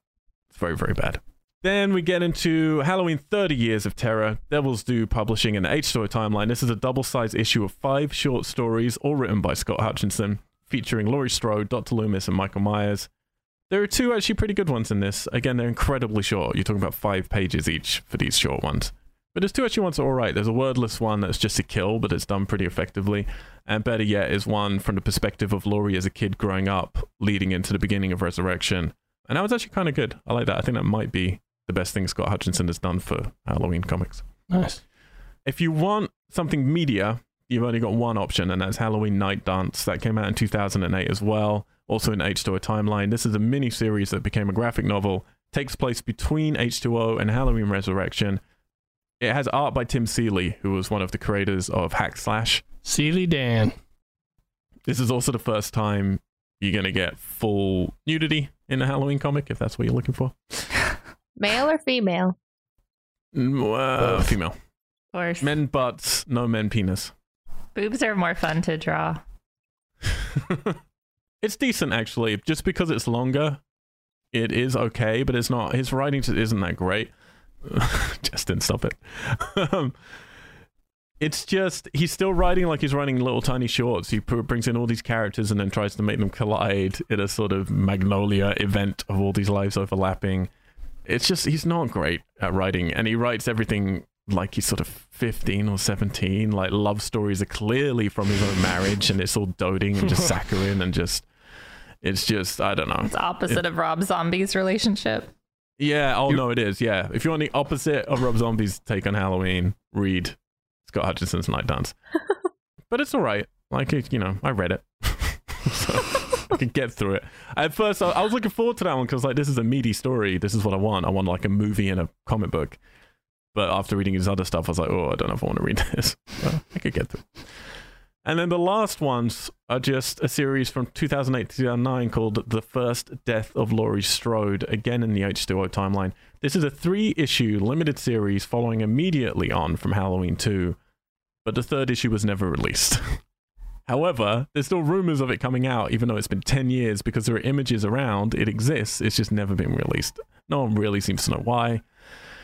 It's very, very bad. Then we get into Halloween 30 Years of Terror, Devil's Due Publishing the H Story Timeline. This is a double sized issue of five short stories, all written by Scott Hutchinson, featuring Laurie Strode, Dr. Loomis, and Michael Myers. There are two actually pretty good ones in this. Again, they're incredibly short. You're talking about five pages each for these short ones. But there's two actually ones that are alright. There's a wordless one that's just a kill, but it's done pretty effectively. And better yet is one from the perspective of Laurie as a kid growing up, leading into the beginning of Resurrection. And that was actually kind of good. I like that. I think that might be the best thing Scott Hutchinson has done for Halloween comics. Nice. If you want something media, you've only got one option, and that's Halloween Night Dance. That came out in 2008 as well, also in H2O Timeline. This is a mini series that became a graphic novel, takes place between H2O and Halloween Resurrection. It has art by Tim Seeley, who was one of the creators of Hack Slash. Seely Dan. This is also the first time you're going to get full nudity in a Halloween comic, if that's what you're looking for. Male or female? Mm, Uh, female. Of course. Men butts, no men penis. Boobs are more fun to draw. it's decent actually. Just because it's longer, it is okay, but it's not. His writing isn't that great. Justin, stop it. um, it's just he's still writing like he's writing little tiny shorts. He pr- brings in all these characters and then tries to make them collide in a sort of Magnolia event of all these lives overlapping. It's just he's not great at writing, and he writes everything like he's sort of 15 or 17 like love stories are clearly from his own marriage and it's all doting and just saccharine and just it's just i don't know. It's opposite of Rob Zombie's relationship. yeah oh You- no it is yeah. If you want the opposite of rob zombie's take on halloween read scott hutchinson's night dance but it's all right. Like it, you know i read it. So i could get through it at first I, I was looking forward to that one because like this is a meaty story this is what i want i want like a movie and a comic book but after reading his other stuff, I was like, oh, I don't know if I want to read this. I could get through. And then the last ones are just a series from 2008 to 2009 called The First Death of Laurie Strode, again in the H2O timeline. This is a three issue limited series following immediately on from Halloween 2, but the third issue was never released. However, there's still rumors of it coming out, even though it's been 10 years, because there are images around, it exists, it's just never been released. No one really seems to know why.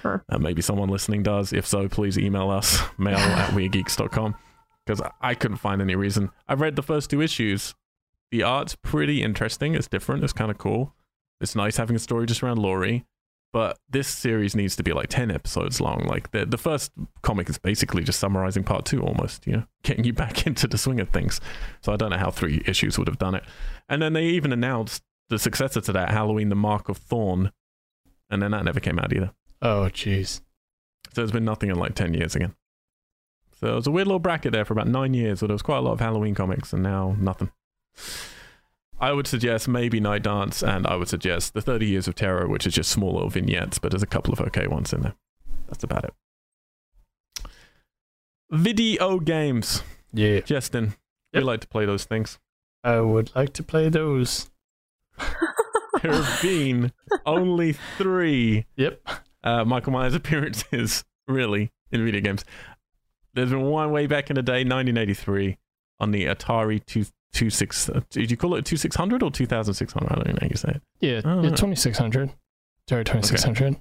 Sure. Uh, maybe someone listening does. If so, please email us, mail at weirdgeeks.com, because I couldn't find any reason. I've read the first two issues. The art's pretty interesting. It's different. It's kind of cool. It's nice having a story just around Laurie. But this series needs to be like 10 episodes long. Like the, the first comic is basically just summarizing part two almost, you know, getting you back into the swing of things. So I don't know how three issues would have done it. And then they even announced the successor to that, Halloween, The Mark of Thorn. And then that never came out either. Oh, jeez. So there's been nothing in like 10 years again. So it was a weird little bracket there for about nine years where there was quite a lot of Halloween comics and now nothing. I would suggest maybe Night Dance and I would suggest The 30 Years of Terror, which is just small little vignettes, but there's a couple of okay ones in there. That's about it. Video games. Yeah. Justin, we Yep. like to play those things. I would like to play those. There have been only three Yep. uh, Michael Myers appearances, really, in video games. There's been one way back in the day, 1983, on the Atari 2, 26. Uh, did you call it 2600 or 2600? I don't even know how you say it. Yeah, Oh, yeah 2600. Sorry, 2600.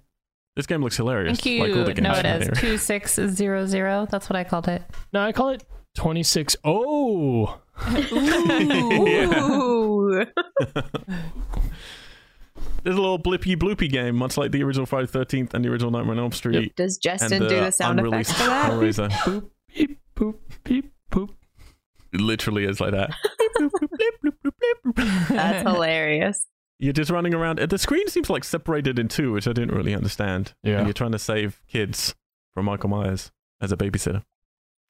This game looks hilarious. Thank you. Like all the games no, it in is there. 2600. That's what I called it. No, I call it 26. Oh! Yeah. Ooh. There's a little blippy bloopy game, much like the original Friday 13th and the original Nightmare on Elm Street. Does And Justin the do the sound effects unreleased for that? Hellraiser. Boop, beep, boop, beep, boop. It literally is like that. That's hilarious. You're just running around. The screen seems like separated in two, which I didn't really understand. Yeah. And you're trying to save kids from Michael Myers as a babysitter.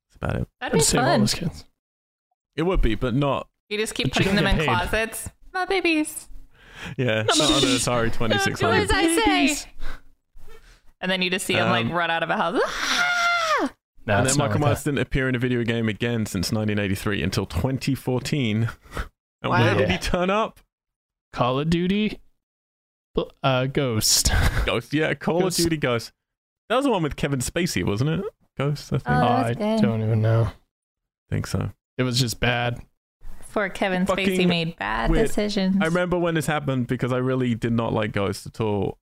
That's about it. That'd be I'd save all fun. those kids. It would be, but not. You just keep putting them in paid. closets. My babies. Yeah, not No, on an babies. Atari Do 2600. as I say. And then you just see them like Um, run out of a house. No, and then Michael like Myers didn't appear in a video game again since 1983 until 2014. And Wow. where did he turn up? Call of Duty. uh, Ghost. Ghost, yeah, Call Ghost. of Duty Ghost. That was the one with Kevin Spacey, wasn't it? Ghost, I think. Oh, Oh, I good. don't even know. I think so. It was just bad. For Kevin Fucking Spacey made bad weird. decisions. I remember when this happened because I really did not like Ghost at all.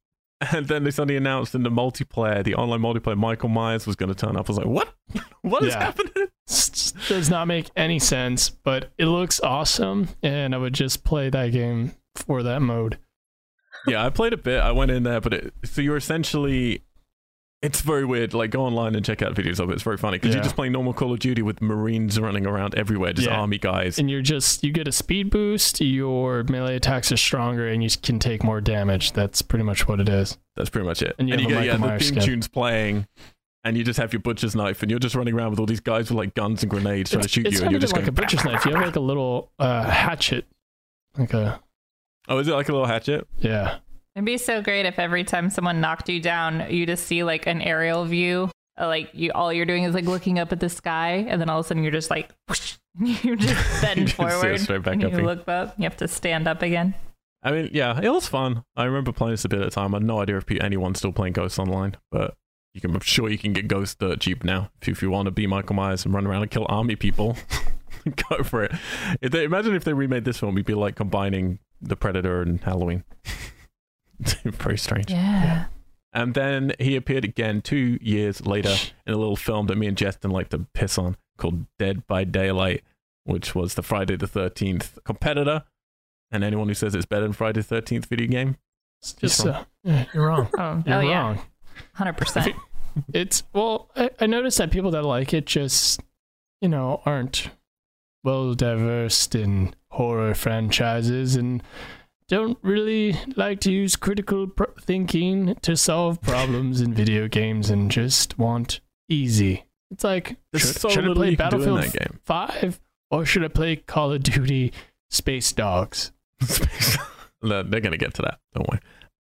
And then they suddenly announced in the multiplayer, the online multiplayer, Michael Myers was going to turn up. I was like, what? What is Yeah. happening? Does not make any sense, but it looks awesome, and I would just play that game for that mode. yeah, I played a bit. I went in there, but it, so you're essentially. It's very weird. Like, go online and check out videos of it. It's very funny because Yeah. you're just playing normal Call of Duty with Marines running around everywhere, just Yeah. army guys. And you're just you get a speed boost, your melee attacks are stronger, and you can take more damage. That's pretty much what it is. That's pretty much it. And you have a get yeah, the theme skin. tune's playing, and you just have your butcher's knife, and you're just running around with all these guys with like guns and grenades trying to shoot it's you, not and you're even just like going. a butcher's knife. You have like a little uh, hatchet, like a Oh, is it like a little hatchet? yeah. It'd be so great if every time someone knocked you down, you just see like an aerial view. uh, Like you, all you're doing is like looking up at the sky, and then all of a sudden you're just like, whoosh, you just bend You forward, straight back up you look up. You have to stand up again. I mean, yeah, it was fun. I remember playing this a bit at a time. I had no idea if anyone's still playing Ghost online, but you can, I'm sure you can get Ghost dirt cheap now. If you, if you want to be Michael Myers and run around and kill army people, go for it. If they, imagine if they remade this film, we'd be like combining the Predator and Halloween. Very strange. Yeah. And then he appeared again two years later in a little film that me and Justin like to piss on called Dead by Daylight, which was the Friday the 13th competitor. And anyone who says it's better than Friday the 13th video game, It's just wrong. uh, yeah, you're wrong. Oh, You're oh yeah, wrong. hundred percent. It's well, I, I noticed that people that like it just, you know, aren't well diversed in horror franchises and don't really like to use critical thinking to solve problems in video games and just want easy. It's like, there's should, so should I play you can do in Battlefield. 5 or should I play Call of Duty Space Dogs? No, They're going to get to that. Don't worry.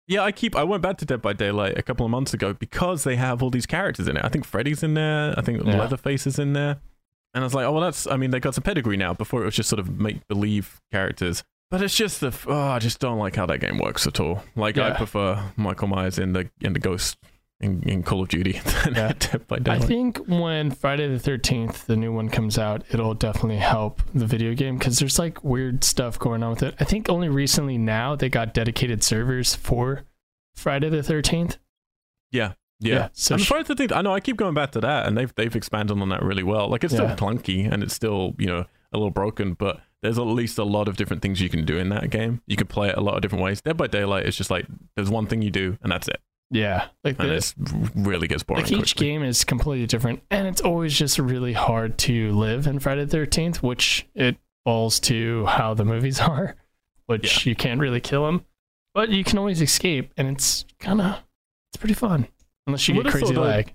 Yeah, I keep. I went back to Dead by Daylight a couple of months ago because they have all these characters in it. I think Freddy's in there. I think Yeah. Leatherface is in there. And I was like, oh well, that's. I mean, they got some pedigree now. Before it was just sort of make believe characters. But it's just the. Oh, I just don't like how that game works at all. Like I prefer Michael Myers in the in the Ghost in, in Call of Duty than Yeah. Dead by I think when Friday the 13th, the new one comes out, it'll definitely help the video game because there's like weird stuff going on with it. I think only recently now they got dedicated servers for Friday the 13th. yeah. Yeah, Yeah. so I'm sh- sorry to think. I know. I keep going back to that, and they've they've expanded on that really well. Like it's Yeah. still clunky, and it's still you know a little broken, but there's at least a lot of different things you can do in that game. You can play it a lot of different ways. Dead by Daylight is just like there's one thing you do, and that's it, Yeah. Like, and the, it really gets boring. like each quickly. game is completely different and it's always just really hard to live in Friday the 13th, which it falls to how the movies are, which you can't really kill them, but you can always escape and it's kind of, it's pretty fun. Unless you get crazy lag.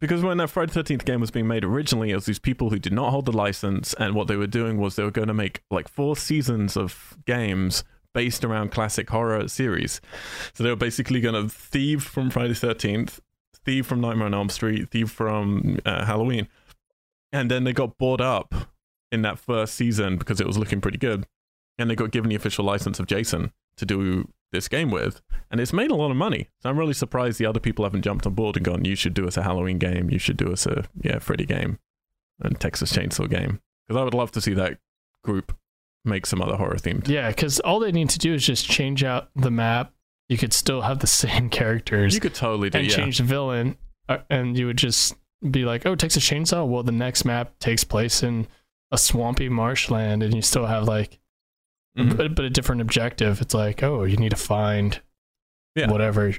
Because when that Friday Thirteenth game was being made originally, it was these people who did not hold the license, and what they were doing was they were going to make like four seasons of games based around classic horror series. So they were basically going to thieve from Friday Thirteenth, thieve from Nightmare on Elm Street, thieve from uh, Halloween, and then they got bought up in that first season because it was looking pretty good, and they got given the official license of Jason to do this game with, and it's made a lot of money. So I'm really surprised the other people haven't jumped on board and gone, "You should do us a Halloween game. You should do us a yeah Freddy game, and Texas Chainsaw game." Because I would love to see that group make some other horror themed. Yeah, because all they need to do is just change out the map. You could still have the same characters You could totally do that. and yeah. change the villain, uh, and you would just be like, "Oh, Texas Chainsaw." Well, the next map takes place in a swampy marshland, and you still have like, Mhm. but, but a different objective. It's like, oh, you need to find Yeah. whatever.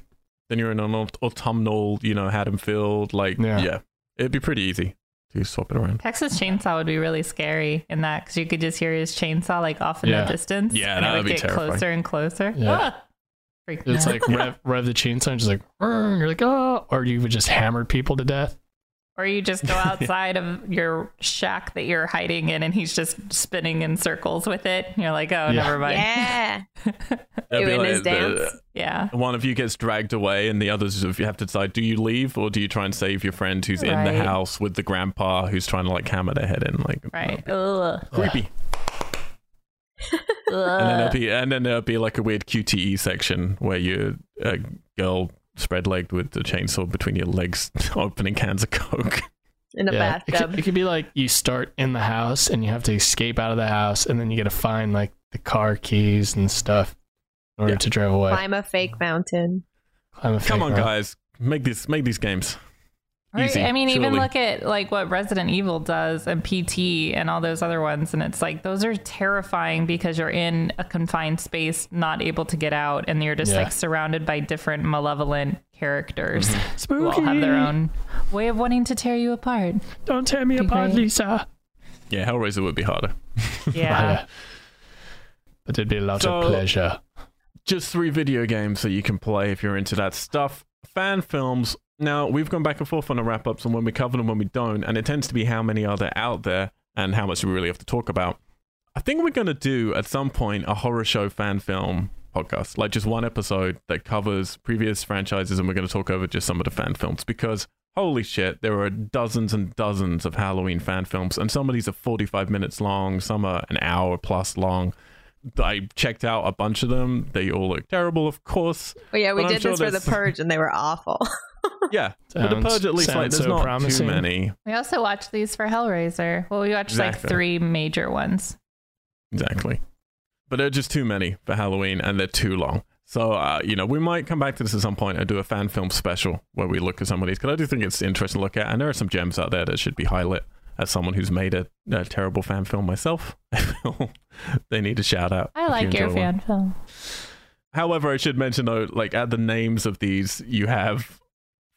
Then you're in an autumnal, you know, Haddonfield. Like Yeah. yeah, it'd be pretty easy to swap it around. Texas Chainsaw would be really scary in that because you could just hear his chainsaw like off in Yeah. the distance. Yeah, and that it would would be get terrifying. closer and closer. Yeah. Ah! Freak It's out. like rev, rev the chainsaw, and just like, you're like, oh, or you would just hammer people to death. Or you just go outside of your shack that you're hiding in, and he's just spinning in circles with it. You're like, oh, Yeah. never mind. Yeah. It'd be Doing like his the- dance. Yeah. one of you gets dragged away, and the others, you have to decide, do you leave or do you try and save your friend who's in the house with the grandpa who's trying to like hammer their head in? Like, Right. Ugh. creepy. and then there'll be and then there'll be like a weird QTE section where you a girl spread legged with the chainsaw between your legs, opening cans of coke. in a Yeah, it, bathtub. could, it could be like you start in the house and you have to escape out of the house, and then you got to find like the car keys and stuff in order Yeah. to drive away. Climb a fake mountain. Climb a Come on, rock. guys, make these make these games. Right? Easy, I mean, even look at like what Resident Evil does and PT and all those other ones, and it's like those are terrifying because you're in a confined space, not able to get out, and you're just Yeah. like surrounded by different malevolent characters Mm-hmm. who all have their own way of wanting to tear you apart. Don't tear me Be apart, great. Lisa. Yeah, Hellraiser would be harder. Yeah. But it'd be a lot So- of pleasure. just three video games that you can play if you're into that stuff. Fan films. Now, we've gone back and forth on the wrap ups and when we cover them, when we don't, and it tends to be how many are there out there and how much we really have to talk about. I think we're going to do at some point a horror show fan film podcast, like just one episode that covers previous franchises, and we're going to talk over just some of the fan films because holy shit, there are dozens and dozens of Halloween fan films, and some of these are 45 minutes long, some are an hour plus long. I checked out a bunch of them. They all look terrible, of course. Well, yeah, we did sure this for the purge, and they were awful. Yeah, but the purge at least like there's so not promising. too many. We also watched these for Hellraiser. Well, we watched like three major ones. Exactly, but they're just too many for Halloween, and they're too long. So uh, you know, we might come back to this at some point and do a fan film special where we look at some of these because I do think it's interesting to look at, and there are some gems out there that should be highlighted. As someone who's made a, a terrible fan film myself, I feel they need a shout out. I like you your enjoy one. fan film. However, I should mention though, like at the names of these, you have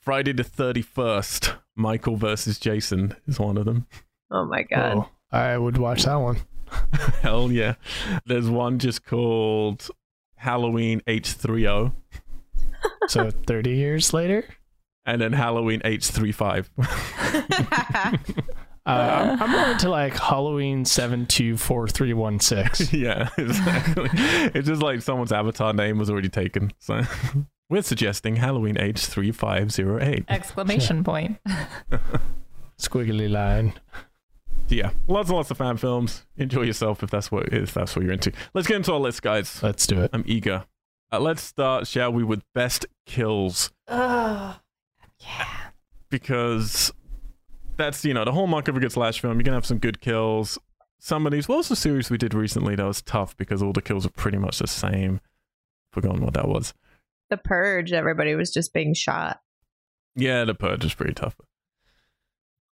Friday the thirty first. Michael versus Jason is one of them. oh my god. Oh, I would watch that one. Hell yeah. There's one just called Halloween H30 So 30 years later, and then Halloween H35. uh, I'm, I'm more into like Halloween 724316. yeah, exactly. it's just like someone's avatar name was already taken. So we're suggesting Halloween H3508. Exclamation point. Squiggly line. Yeah, lots and lots of fan films. Enjoy yourself if that's what if that's what you're into. Let's get into our list, guys. Let's do it. I'm eager. Uh, let's start, shall we, with best kills Oh, yeah. because that's you know the hallmark of a good slash film. You're gonna have some good kills. Some of these, what was the series we did recently that was tough because all the kills are pretty much the same. Forgotten what that was. The purge, everybody was just being shot. Yeah, the purge is pretty tough.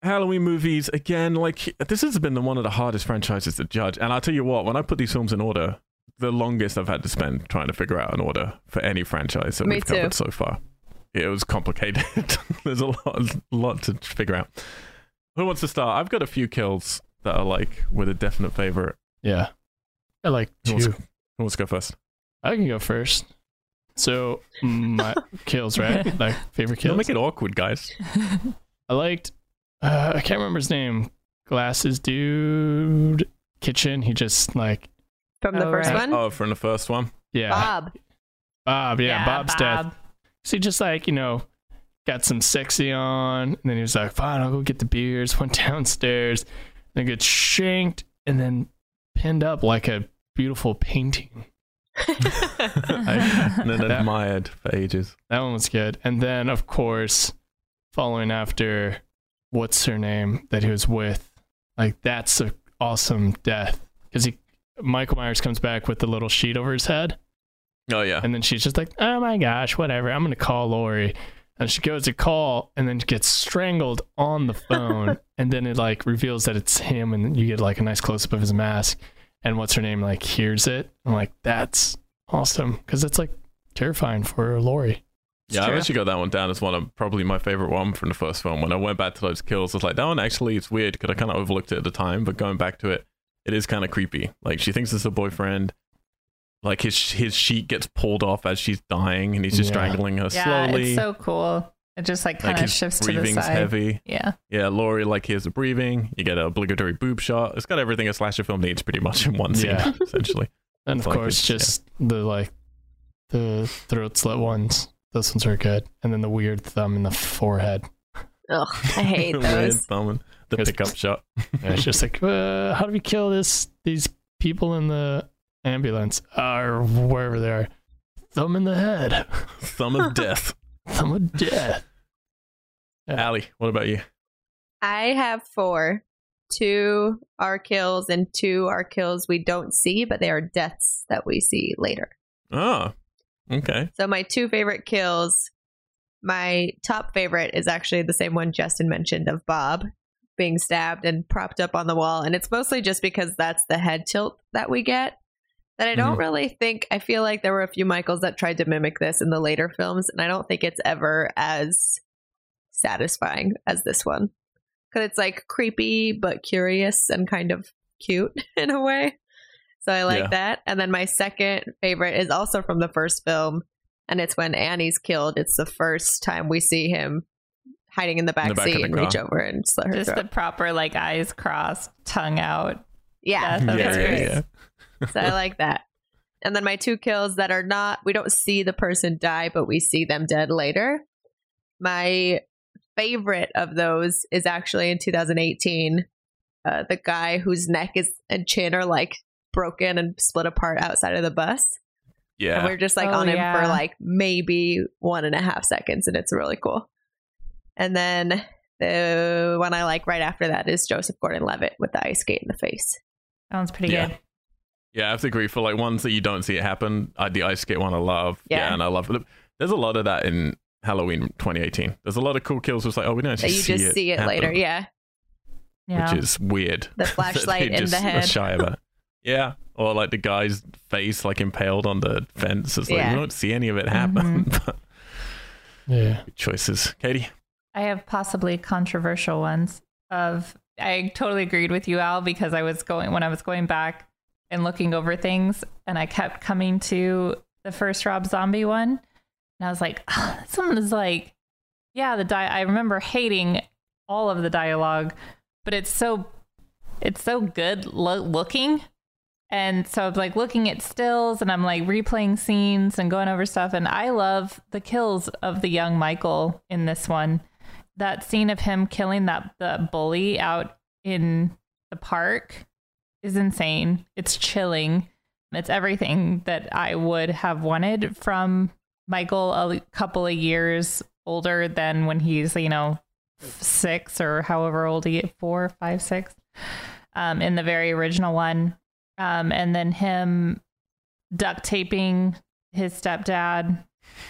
Halloween movies again, like this has been the, one of the hardest franchises to judge. And I'll tell you what, when I put these films in order, the longest I've had to spend trying to figure out an order for any franchise that Me we've too. covered so far. It was complicated. There's a lot, lot to figure out. Who wants to start? I've got a few kills that are like with a definite favorite. Yeah. I like Who wants, two. who wants to go first? I can go first. So my kills, right? Like favorite kills. Don't kills. make it awkward, guys. I liked. Uh, I can't remember his name. Glasses dude. Kitchen. He just like From the Oh, first right. one, Oh, from the first one. yeah. Bob. Bob. Yeah. Bob's death. Bob. So he just like you know got some sexy on, and then he was like, "Fine, I'll go get the beers." Went downstairs, then gets shanked, and then pinned up like a beautiful painting. and then That- admired for ages. That one was good. And then, of course, following after, what's her name that he was with? Like that's a awesome death because he Michael Myers comes back with the little sheet over his head, Oh yeah. and then she's just like, "Oh my gosh, whatever. I'm gonna call Laurie." And she goes to call, and then gets strangled on the phone, and then it like reveals that it's him, and you get like a nice close up of his mask, and what's her name like hears it. I'm like, that's awesome because it's like terrifying for Laurie. Yeah, I've true. actually got that one down as one of probably my favorite one from the first film. When I went back to those kills, I was like, that one actually it's weird because I kind of overlooked it at the time, but going back to it, it is kind of creepy. Like she thinks it's her boyfriend. Like his his sheet gets pulled off as she's dying, and he's just Yeah. strangling her Yeah, slowly. it's so cool. It just like kind of his shifts to the breathing's side. heavy. Yeah. Yeah, Laurie like hears the breathing. You get an obligatory boob shot. It's got everything a slasher film needs pretty much in one scene, Yeah. essentially. And It's of like course, it's- yeah. just the like the throat slit ones. Those ones are good. And then the weird thumb in the forehead. Ugh, I hate Weird those. thumbing. The Because- pickup shot. And it's just like, uh, how do we kill this? These people in the ambulance or wherever they are. Thumb in the head. Thumb of death. Thumb of death. Yeah. Allie, what about you? I have four. Two are kills and two are kills we don't see, but they are deaths that we see later. Oh, okay. So my two favorite kills, my top favorite is actually the same one Justin mentioned of Bob being stabbed and propped up on the wall. And it's mostly just because that's the head tilt that we get. That I don't Mhm. really think I feel like there were a few Michaels that tried to mimic this in the later films, and I don't think it's ever as satisfying as this one. Because it's like creepy but curious and kind of cute in a way. So I like Yeah. that. And then my second favorite is also from the first film, and it's when Annie's killed. It's the first time we see him hiding in the back, the back seat the and reach over and slit her Just the proper like eyes crossed, tongue out. yeah, death yeah, yeah, great. yeah. So I like that. And then my two kills that are not, we don't see the person die, but we see them dead later. My favorite of those is actually in 2018. Uh, the guy whose neck is and chin are like broken and split apart outside of the bus. And Yeah. we're just like Oh, on him yeah. for like maybe one and a half seconds, and it's really cool. And then the one I like right after that is Joseph Gordon Levitt with the ice skate in the face. Sounds pretty Yeah. good. Yeah, I have to agree. For like ones that you don't see it happen, uh, the ice skate one I love. Yeah. Yeah. and I love it. There's a lot of that in Halloween 2018. There's a lot of cool kills. Where it's like, oh, we don't That actually you see just it see it happen, later. Yeah. Yeah. which is weird. The that flashlight in the head. Shy about. Yeah, or like the guy's face like impaled on the fence. It's like Yeah. we don't see any of it happen. But Yeah. good choices, Katie. I have possibly controversial ones of I totally agreed with you Al because I was going when I was going back and looking over things and I kept coming to the first Rob Zombie one and I was like oh, someone is like yeah the di- I remember hating all of the dialogue but it's so it's so good lo- looking. And so I'm like looking at stills and I'm like replaying scenes and going over stuff and I love the kills of the young Michael in this one. That scene of him killing that the bully out in the park is insane. It's chilling. It's everything that I would have wanted from Michael a couple of years older than when he's, you know, six or however old he is, four, five, six, um, in the very original one. Um, and then him duct taping his stepdad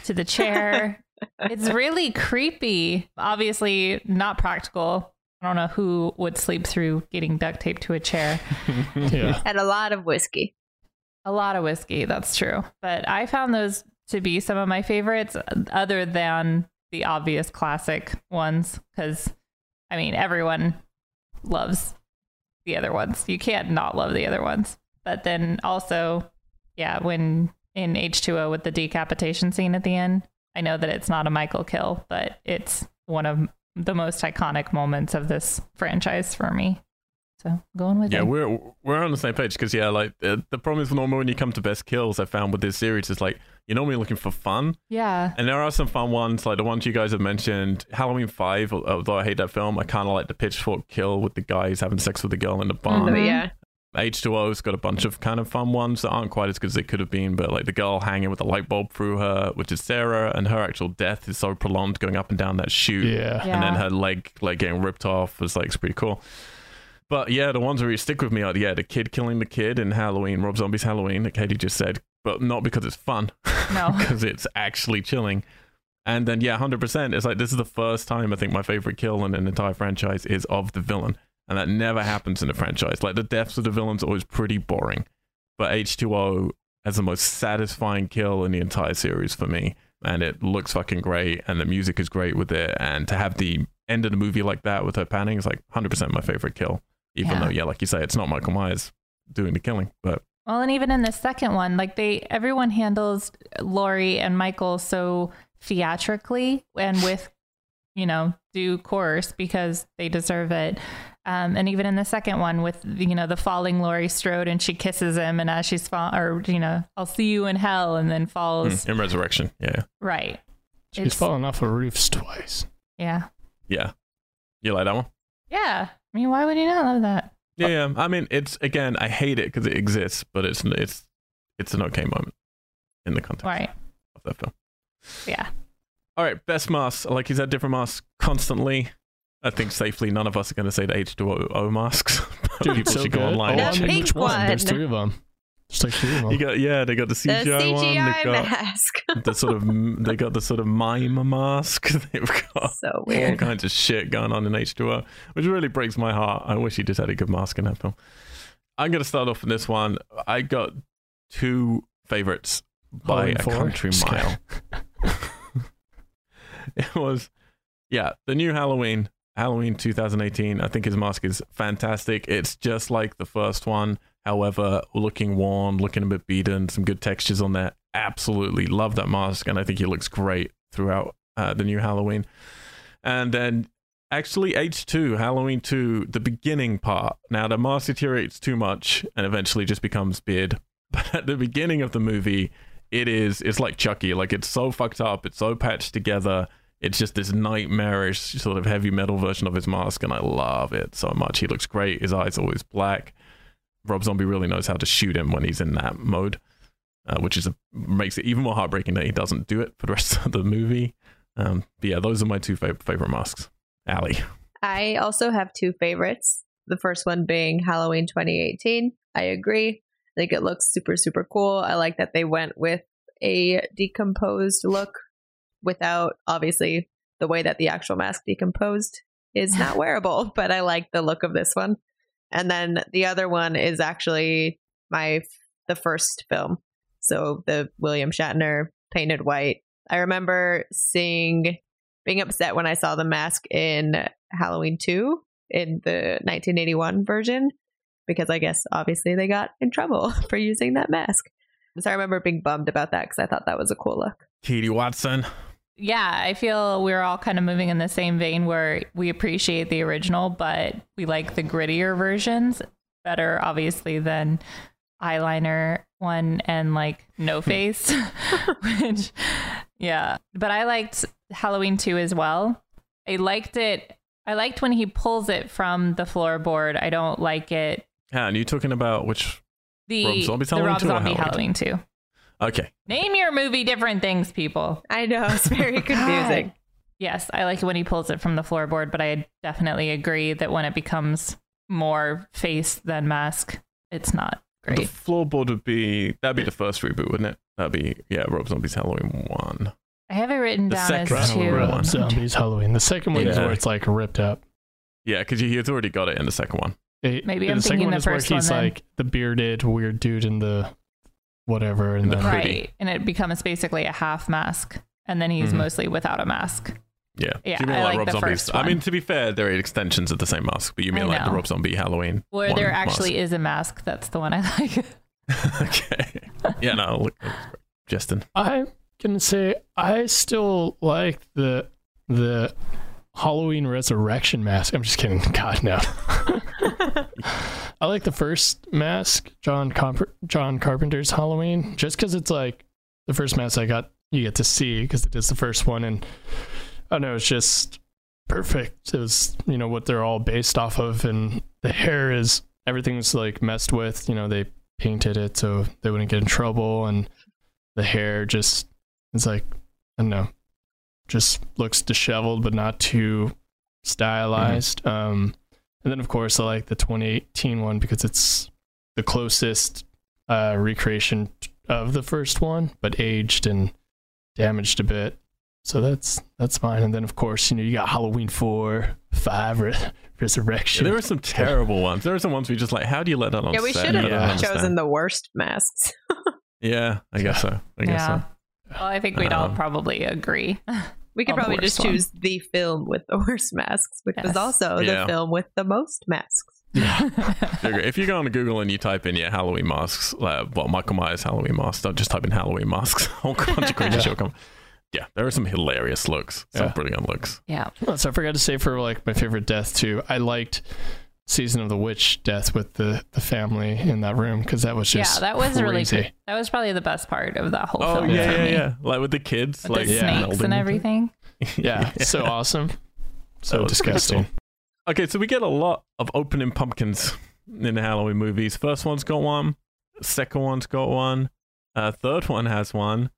to the chair it's really creepy. Obviously, not practical. I don't know who would sleep through getting duct taped to a chair. Yeah. And a lot of whiskey. A lot of whiskey, that's true. But I found those to be some of my favorites, other than the obvious classic ones. Because, I mean, everyone loves the other ones. You can't not love the other ones. But then also, yeah, when in H2O with the decapitation scene at the end, I know that it's not a Michael kill, but it's one of the most iconic moments of this franchise for me. So going with Yeah, it. we're we're on the same page because yeah, like uh, the problem is normally when you come to best kills, I found with this series is like you're normally looking for fun, yeah. and there are some fun ones like the ones you guys have mentioned. Halloween Five, although I hate that film, I kind of like the pitchfork kill with the guys having sex with the girl in the barn. So, Mhm. yeah. H2O's got a bunch of kind of fun ones that aren't quite as good as they could have been, but like the girl hanging with a light bulb through her, which is Sarah, and her actual death is so prolonged going up and down that chute. Yeah. Yeah. And then her leg like getting ripped off was like it's pretty cool. But yeah, the ones that really stick with me are yeah, the kid killing the kid in Halloween, Rob Zombie's Halloween, that Katie just said, but not because it's fun. No. because it's actually chilling. And then yeah, hundred percent. It's like this is the first time I think my favorite kill in an entire franchise is of the villain, and that never happens in the franchise. Like the deaths of the villains are always pretty boring, but H two O has the most satisfying kill in the entire series for me, and it looks fucking great, and the music is great with it, and to have the end of the movie like that with her panning is like hundred percent my favorite kill. Even Yeah. though yeah, like you say, it's not Michael Myers doing the killing, but Well, and even in the second one, like they everyone handles Laurie and Michael so theatrically and with you know due course because they deserve it. Um, and even in the second one with you know the falling Laurie Strode and she kisses him and as she's fall or you know I'll see you in hell and then falls in Resurrection, yeah, right. She's It's- fallen off of roofs twice. Yeah. yeah, you like that one? Yeah. I mean, why would you not love that? Yeah, yeah. I mean, it's again, I hate it because it exists, but it's it's it's an okay moment in the context Right. of that film. Yeah. All right, best masks. Like he's had different masks constantly. I think safely none of us are going to say the H2O masks. Dude, People so should good. go online. Oh, and check. pink which one? There's one. three of them. There's like three of them. You got yeah, they got the The CGI, one. CGI They got mask. the sort of they got the sort of mime mask. They've got so all kinds of shit going on in H2O, which really breaks my heart. I wish he just had a good mask in that film. I'm going to start off with this one. I got two favorites by Halloween a four? country Just mile. it was, yeah, the new Halloween, Halloween 2018. I think his mask is fantastic. It's just like the first one. However, looking worn, looking a bit beaten, some good textures on there. Absolutely love that mask, and I think he looks great throughout uh, the new Halloween. And then actually H2, Halloween 2, the beginning part. Now the mask deteriorates too much and eventually just becomes beard. But at the beginning of the movie, it is it's like Chucky. Like it's so fucked up, it's so patched together. It's just this nightmarish sort of heavy metal version of his mask, and I love it so much. He looks great. His eyes always black. Rob Zombie really knows how to shoot him when he's in that mode, uh, which is a, makes it even more heartbreaking that he doesn't do it for the rest of the movie. Um, but yeah, those are my two fav- favorite masks. Allie. I also have two favorites. The first one being Halloween 2018. I agree. I think it looks super, super cool. I like that they went with a decomposed look without, obviously, the way that the actual mask decomposed is not wearable, but I like the look of this one. And then the other one is actually my the first film. So the William Shatner painted white. I remember seeing being upset when I saw the mask in Halloween 2 in the 1981 version because I guess obviously they got in trouble for using that mask. So I remember being bummed about that because I thought that was a cool look. Katie Watson. Yeah, I feel we're all kind of moving in the same vein where we appreciate the original, but we like the grittier versions better, obviously, than eyeliner one and like no hmm. face. Which, yeah. But I liked Halloween 2 as well. I liked it. I liked when he pulls it from the floorboard. I don't like it. Yeah, and you talking about which? The Rob Zombie's the Halloween Rob 2 or Zombie Halloween Halloween 2. Okay, Name your movie different things, people. I know, it's very confusing. Yes, I like it when he pulls it from the floorboard, but I definitely agree that when it becomes more face than mask, it's not the great. floorboard would be that'd be the first reboot, wouldn't it? That'd be yeah, Rob Zombie's Halloween one. I have it written The down as two. one. Rob Zombies Halloween. The second one is where it's like ripped up. Yeah, because he had already got it in the second one. It- Maybe the I'm second thinking one the is where first one he's then. like the bearded weird dude in the whatever, and The then hoodie. Right. And it becomes basically a half mask. And then he's Mhm. mostly without a mask. Yeah, Yeah, So you mean I like, like Rob the Zombie's? first I mean, to be fair, they're extensions of the same mask, but you mean like the know. Rob Zombie Halloween? Where one there mask. actually is a mask. That's the one I like. okay. Yeah, no, look, Justin. I'm gonna say I still like the the Halloween Resurrection mask. I'm just kidding. God no. I like the first mask, John Comp- John Carpenter's Halloween, just because it's like the first mask I got you get to see because it is the first one, and I don't know it's just perfect. It was you know what they're all based off of, and the hair is everything's like messed with. You know they painted it so they wouldn't get in trouble, and the hair just it's like I don't know, just looks disheveled but not too stylized. Um, and then of course I like the 2018 one because it's the closest uh, recreation of the first one, but aged and damaged a bit. So that's that's fine. And then of course you know you got Halloween four, five, Re- Resurrection. There were some terrible ones. There are some ones we just like. How do you let that on? yeah, we should have Yeah. chosen the worst masks. Yeah, I guess so. I guess yeah. so. Well, I think we'd all Um, probably agree. We could probably just one. choose the film with the worst masks, which was also Yeah. the film with the most masks. Figure- If you go on Google and you type in yeah Halloween masks, uh, well Michael Myers Halloween masks, don't just type in Halloween masks. A whole bunch of creatures will come. Yeah, there are some hilarious looks, some Yeah. brilliant looks. yeah. Oh, so I forgot to say for like my favorite death too. I liked season of the witch death with the the family in that room because that was just Yeah, just that was really crazy. cool. That was probably the best part of that whole Oh film. yeah, yeah, me. yeah. Like with the kids, With like the yeah, snakes melding and everything. Yeah, so awesome, so disgusting. Okay, so we get a lot of opening pumpkins in the Halloween movies. First one's got one, second one's got one, Uh, third one has one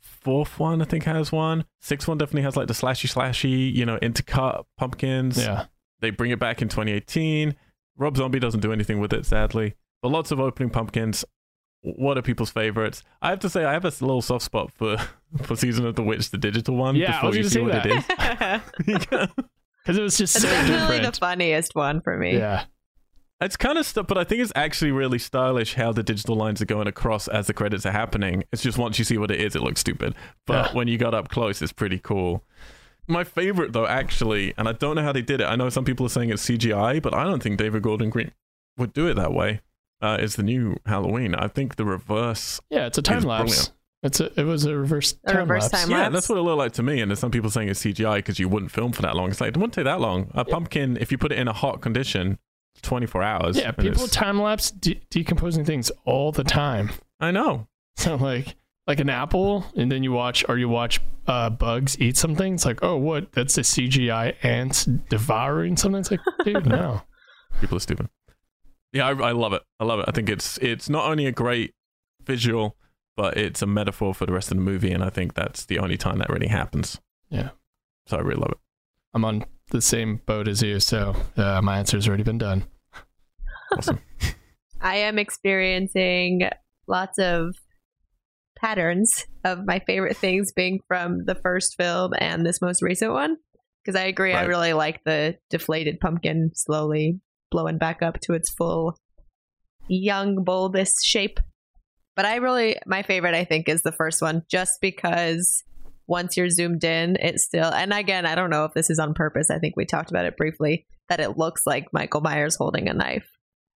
fourth one, I think, has one sixth one definitely has like the slashy, slashy, you know, intercut pumpkins. Yeah. They bring it back in 2018. Rob Zombie doesn't do anything with it, sadly. But lots of opening pumpkins. What are people's favorites? I have to say, I have a little soft spot for for Season of the Witch, the digital one. Yeah, I before was you see say what that. it is. Because it was just It's so definitely different. the funniest one for me. yeah. It's kind of stuff, but I think it's actually really stylish how the digital lines are going across as the credits are happening. It's just once you see what it is, it looks stupid. But Yeah. when you got up close, it's pretty cool. My favorite, though, actually, and I don't know how they did it. I know some people are saying it's CGI, but I don't think David Gordon Green would do it that way. Uh, is the new Halloween? I think the reverse. Yeah, it's a time lapse. brilliant. It's a it was a reverse A time reverse lapse. time yeah, that's what it looked like to me. And there's some people saying it's CGI because you wouldn't film for that long. It's like it wouldn't take that long. A pumpkin, if you put it in a hot condition, 24 hours. Yeah, people it's- time lapse de- decomposing things all the time. I know. So like like an apple, and then you watch or you watch uh, bugs eat something. It's like, oh, what? That's a CGI ant devouring something. It's like, dude, no. People are stupid. Yeah, I, I love it. I love it. I think it's it's not only a great visual, but it's a metaphor for the rest of the movie, and I think that's the only time that really happens. Yeah. So I really love it. I'm on the same boat as you, so uh, my answer's already been done. Awesome. I am experiencing lots of patterns of my favorite things being from the first film and this most recent one. Because I agree, I really like the deflated pumpkin slowly blowing back up to its full young bulbous shape. But I really, my favorite, I think, is the first one, just because once you're zoomed in, it's still, and again, I don't know if this is on purpose. I think we talked about it briefly, that it looks like Michael Myers holding a knife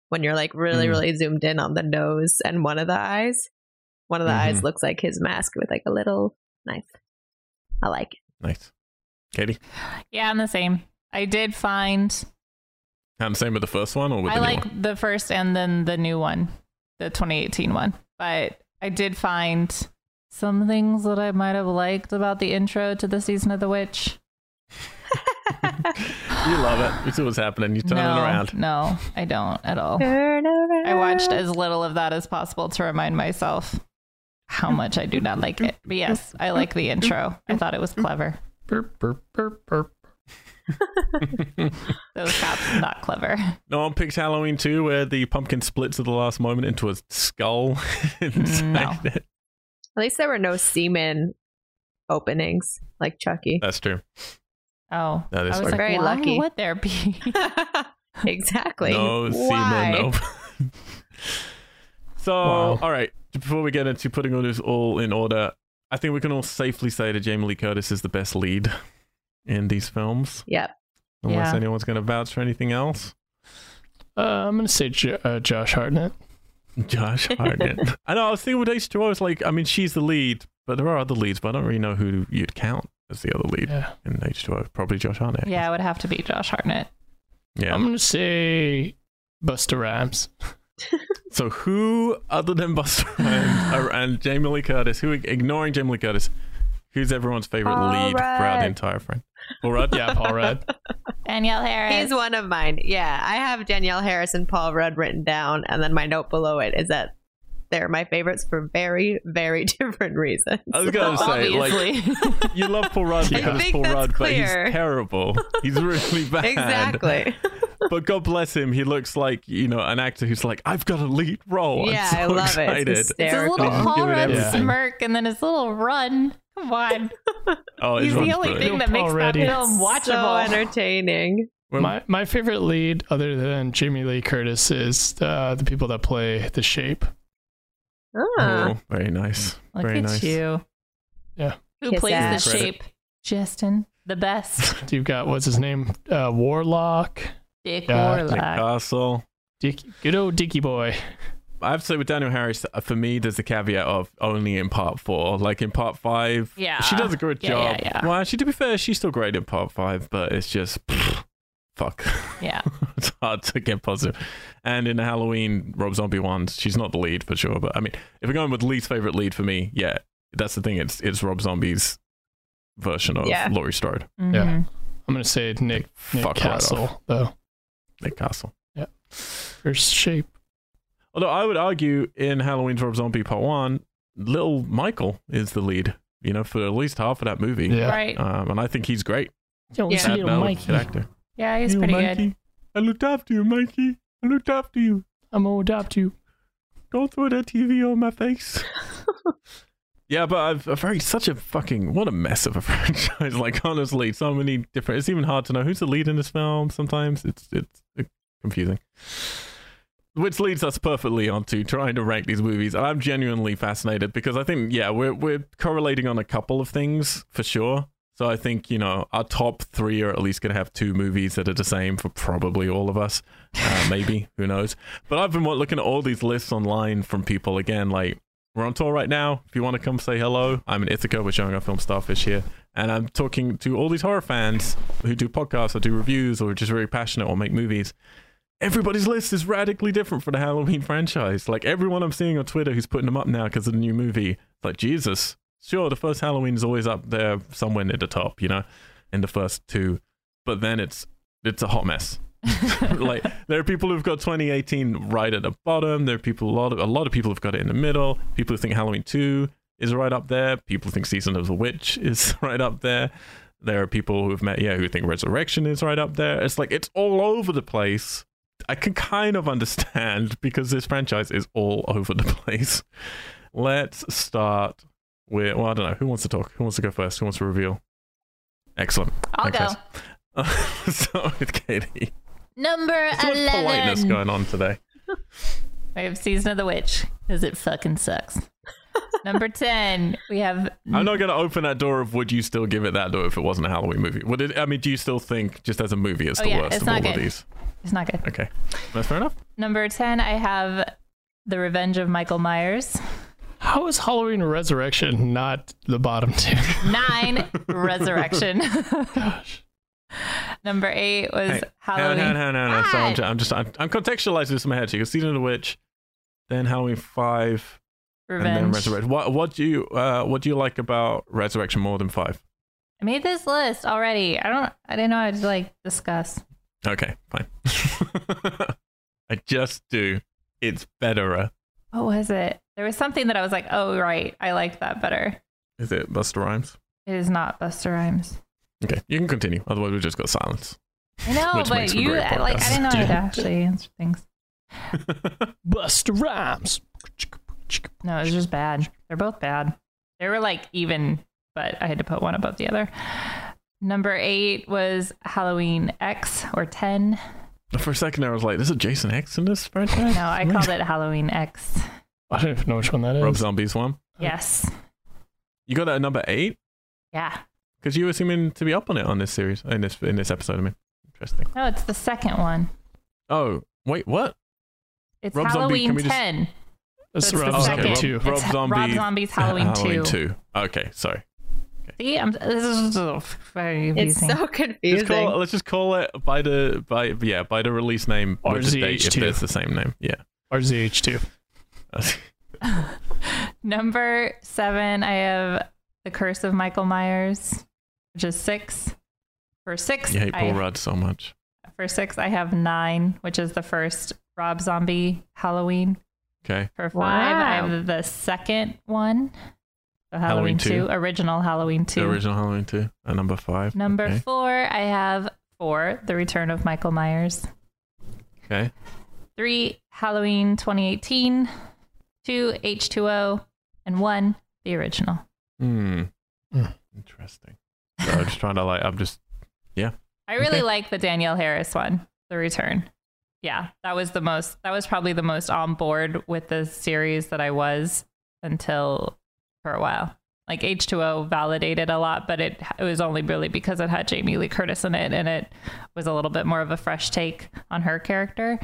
when you're like really, Mm. really zoomed in on the nose and one of the eyes. One of the eyes Mhm. looks like his mask with like a little knife. I like it. Nice. Katie? Yeah, I'm the same. I did find And same with the first one or with I the new like one? the first and then the new one, the 2018 one. But I did find some things that I might have liked about the intro to the season of the witch. You love it. You see what's happening. You turn no, it around. No, I don't at all. Turn around. I watched as little of that as possible to remind myself how much I do not like it. But yes, I like the intro. I thought it was clever. Burp, burp, burp, burp. Those cops not clever. No one picks Halloween 2 where the pumpkin splits at the last moment into a skull. No. it. At least there were no semen openings like Chucky. That's true. Oh, That is I was like, very why lucky. would there be? exactly. No Why? semen. No. so, Wow. all right. Before we get into putting all this all in order, I think we can all safely say that Jamie Lee Curtis is the best lead in these films, Yep. unless Yeah. anyone's going to vouch for anything else. Uh, I'm gonna say jo- uh, Josh Hartnett. Josh Hartnett. I know. I was thinking with H2O, it's like, I mean, she's the lead, but there are other leads, but I don't really know who you'd count as the other lead Yeah. in H2O. Probably Josh Hartnett. yeah, it would have to be Josh Hartnett. Yeah. I'm gonna say Busta Rhymes. So who other than Busta and, and Jamie Lee Curtis, who ignoring Jamie Lee Curtis, who's everyone's favorite Paul lead throughout the entire frame? Paul Rudd? Yeah, Paul Rudd. Danielle Harris. He's one of mine. Yeah, I have Danielle Harris and Paul Rudd written down, and then my note below it is that they're my favorites for very, very different reasons. I was gonna say, like, you love Paul Rudd I because it's think Paul that's Rudd, but clear. he's terrible. He's really bad. exactly. But God bless him, he looks like you know an actor who's like, I've got a lead role. yeah, I'm so I love excited. it. It's It's his little Paul giving Rudd everything. smirk and then his little run. Come on. Oh, He's the only brilliant. thing that Paul makes that Ruddy. film So watchable. entertaining. My my favorite lead, other than Jamie Lee Curtis, is uh, the people that play the Shape. Ah, oh, very nice. Look very at nice. you. Yeah. Who Kiss plays ass. the shape? Justin, the best. You've got what's his name, uh, Warlock, Dick Yeah, Nick Warlock. Castle. Dick, good old Dicky boy. I have to say with Danielle Harris, uh, for me, there's a caveat of only in part four. Like in part five, Yeah. she does a good Yeah, job. yeah, yeah. Well, actually, to be fair, she's still great in part five, but it's just pfft, fuck. Yeah. it's hard to get positive. And in the Halloween Rob Zombie ones, she's not the lead for sure. But I mean, if we're going with least favorite lead for me, yeah, that's the thing. It's it's Rob Zombie's version of Yeah. Laurie Strode, Mhm. Yeah. I'm gonna say Nick Nick Fuck Castle off. though. Nick Castle. Yeah. First Shape. Although I would argue in Halloween's Rob Zombie Part One, little Michael is the lead. You know, for at least half of that movie. Yeah. Right. Um, and I think he's great. Yo, Yeah. it's Sad little Mel, Mikey. good actor. Yeah, he's You, pretty Mikey. good. I looked after you, Mikey. I looked after you. I'm gonna adopt you. Don't throw that TV on my face. yeah, but I've a very such a fucking what a mess of a franchise. Like honestly, so many different. It's even hard to know who's the lead in this film. Sometimes it's it's confusing. Which leads us perfectly onto trying to rank these movies. I'm genuinely fascinated because I think yeah we're we're correlating on a couple of things for sure. So I think you know our top three are at least going to have two movies that are the same for probably all of us. Uh, maybe who knows? But I've been looking at all these lists online from people again. Like we're on tour right now. If you want to come say hello, I'm in Ithaca. We're showing our film Starfish here, and I'm talking to all these horror fans who do podcasts or do reviews or are just very passionate or make movies. Everybody's list is radically different for the Halloween franchise. Like everyone I'm seeing on Twitter who's putting them up now because of the new movie. It's like Jesus. Sure, the first Halloween is always up there somewhere near the top, you know, in the first two, but then it's it's a hot mess. like there are people who've got 2018 right at the bottom. There are people a lot of a lot of people have got it in the middle. People who think Halloween 2 is right up there. People think Season of the Witch is right up there. There are people who've met yeah who think Resurrection is right up there. It's like it's all over the place. I can kind of understand because this franchise is all over the place. Let's start well I don't know who wants to talk. Who wants to go first? Who wants to reveal? Excellent. I'll Okay. go. start with Katie. Number So much politeness going on today. We have Season of the Witch because it fucking sucks. Number 10, we have. I'm not going to open that door of would you still give it that door if it wasn't a Halloween movie? Would it? I mean, do you still think just as a movie it's Oh, the yeah, worst it's of all not of these? It's not good. Okay, that's fair enough. Number 10, I have The Revenge of Michael Myers. How is Halloween Resurrection not the bottom two? Nine, Resurrection. Gosh. Number eight was Hey, Halloween. No, no, no, no. no. So I'm just, I'm just, I'm, I'm contextualizing this in my head. So you got Season of the Witch, then Halloween Five, and then Resurrection. What, what do you, uh, what do you like about Resurrection more than Five? I made this list already. I don't. I didn't know I'd like discuss. Okay, fine. I just do. It's better. What was it? There was something that I was like, oh right, I liked that better. Is it Busta Rhymes? It is not Busta Rhymes. Okay, you can continue. Otherwise, we just got silence. I know, but you great like. I didn't know I'd actually answer things. Busta Rhymes. No, it was just bad. They're both bad. They were like even, but I had to put one above the other. Number eight was Halloween X or 10. For a second, I was like, "There's a Jason X in this franchise." No, I called it Halloween X. I don't even know which one that is. Rob Zombie's one. Yes. You got that at number eight Yeah. because you were seeming to be up on it on this series in this in this episode. I mean, interesting. No, it's the second one. Oh wait, what? It's Rob Halloween can we just- 10. So it's the Rob Zombie second. Rob, too. Rob It's Zombie. Rob Zombie's Halloween, Halloween 2. two. Okay, sorry. See, I'm, this is so very It's confusing. so Just confusing. call, let's just call it by the by yeah by the release name with the date if RZH2. the same name. Yeah. RZH2. Number seven, I have The Curse of Michael Myers, which is six. For six, you hate Paul I, Rudd so much. for six, I have nine, which is the first Rob Zombie Halloween. Okay. For five, I have the second one. So Halloween Halloween, two. 2, original Halloween 2. The original Halloween two. At number five. Number Okay. four, I have four, The Return of Michael Myers. okay. Three, Halloween 2018. Two, H2O. And one, the original. Hmm. Hmm. Interesting. So I'm just trying to like. I'm just. Yeah. I really Okay. like the Danielle Harris one, The Return. Yeah, that was the most, that was probably the most on board with the series that I was until for a while. Like H2O validated a lot, but it it was only really because it had Jamie Lee Curtis in it and it was a little bit more of a fresh take on her character.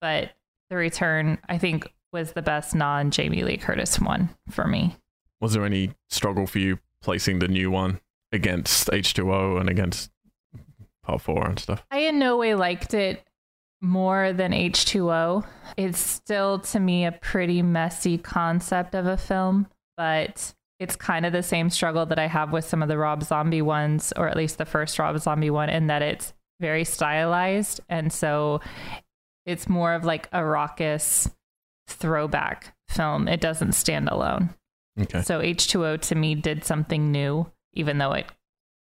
But The Return, I think, was the best non Jamie Lee Curtis one for me. Was there any struggle for you placing the new one against H2O and against Part Four and stuff? I in no way liked it more than H2O. It's still to me a pretty messy concept of a film, but it's kind of the same struggle that I have with some of the Rob Zombie ones, or at least the first Rob Zombie one, in that it's very stylized. And so it's more of like a raucous throwback film. It doesn't stand alone. Okay. So H2O to me did something new, even though it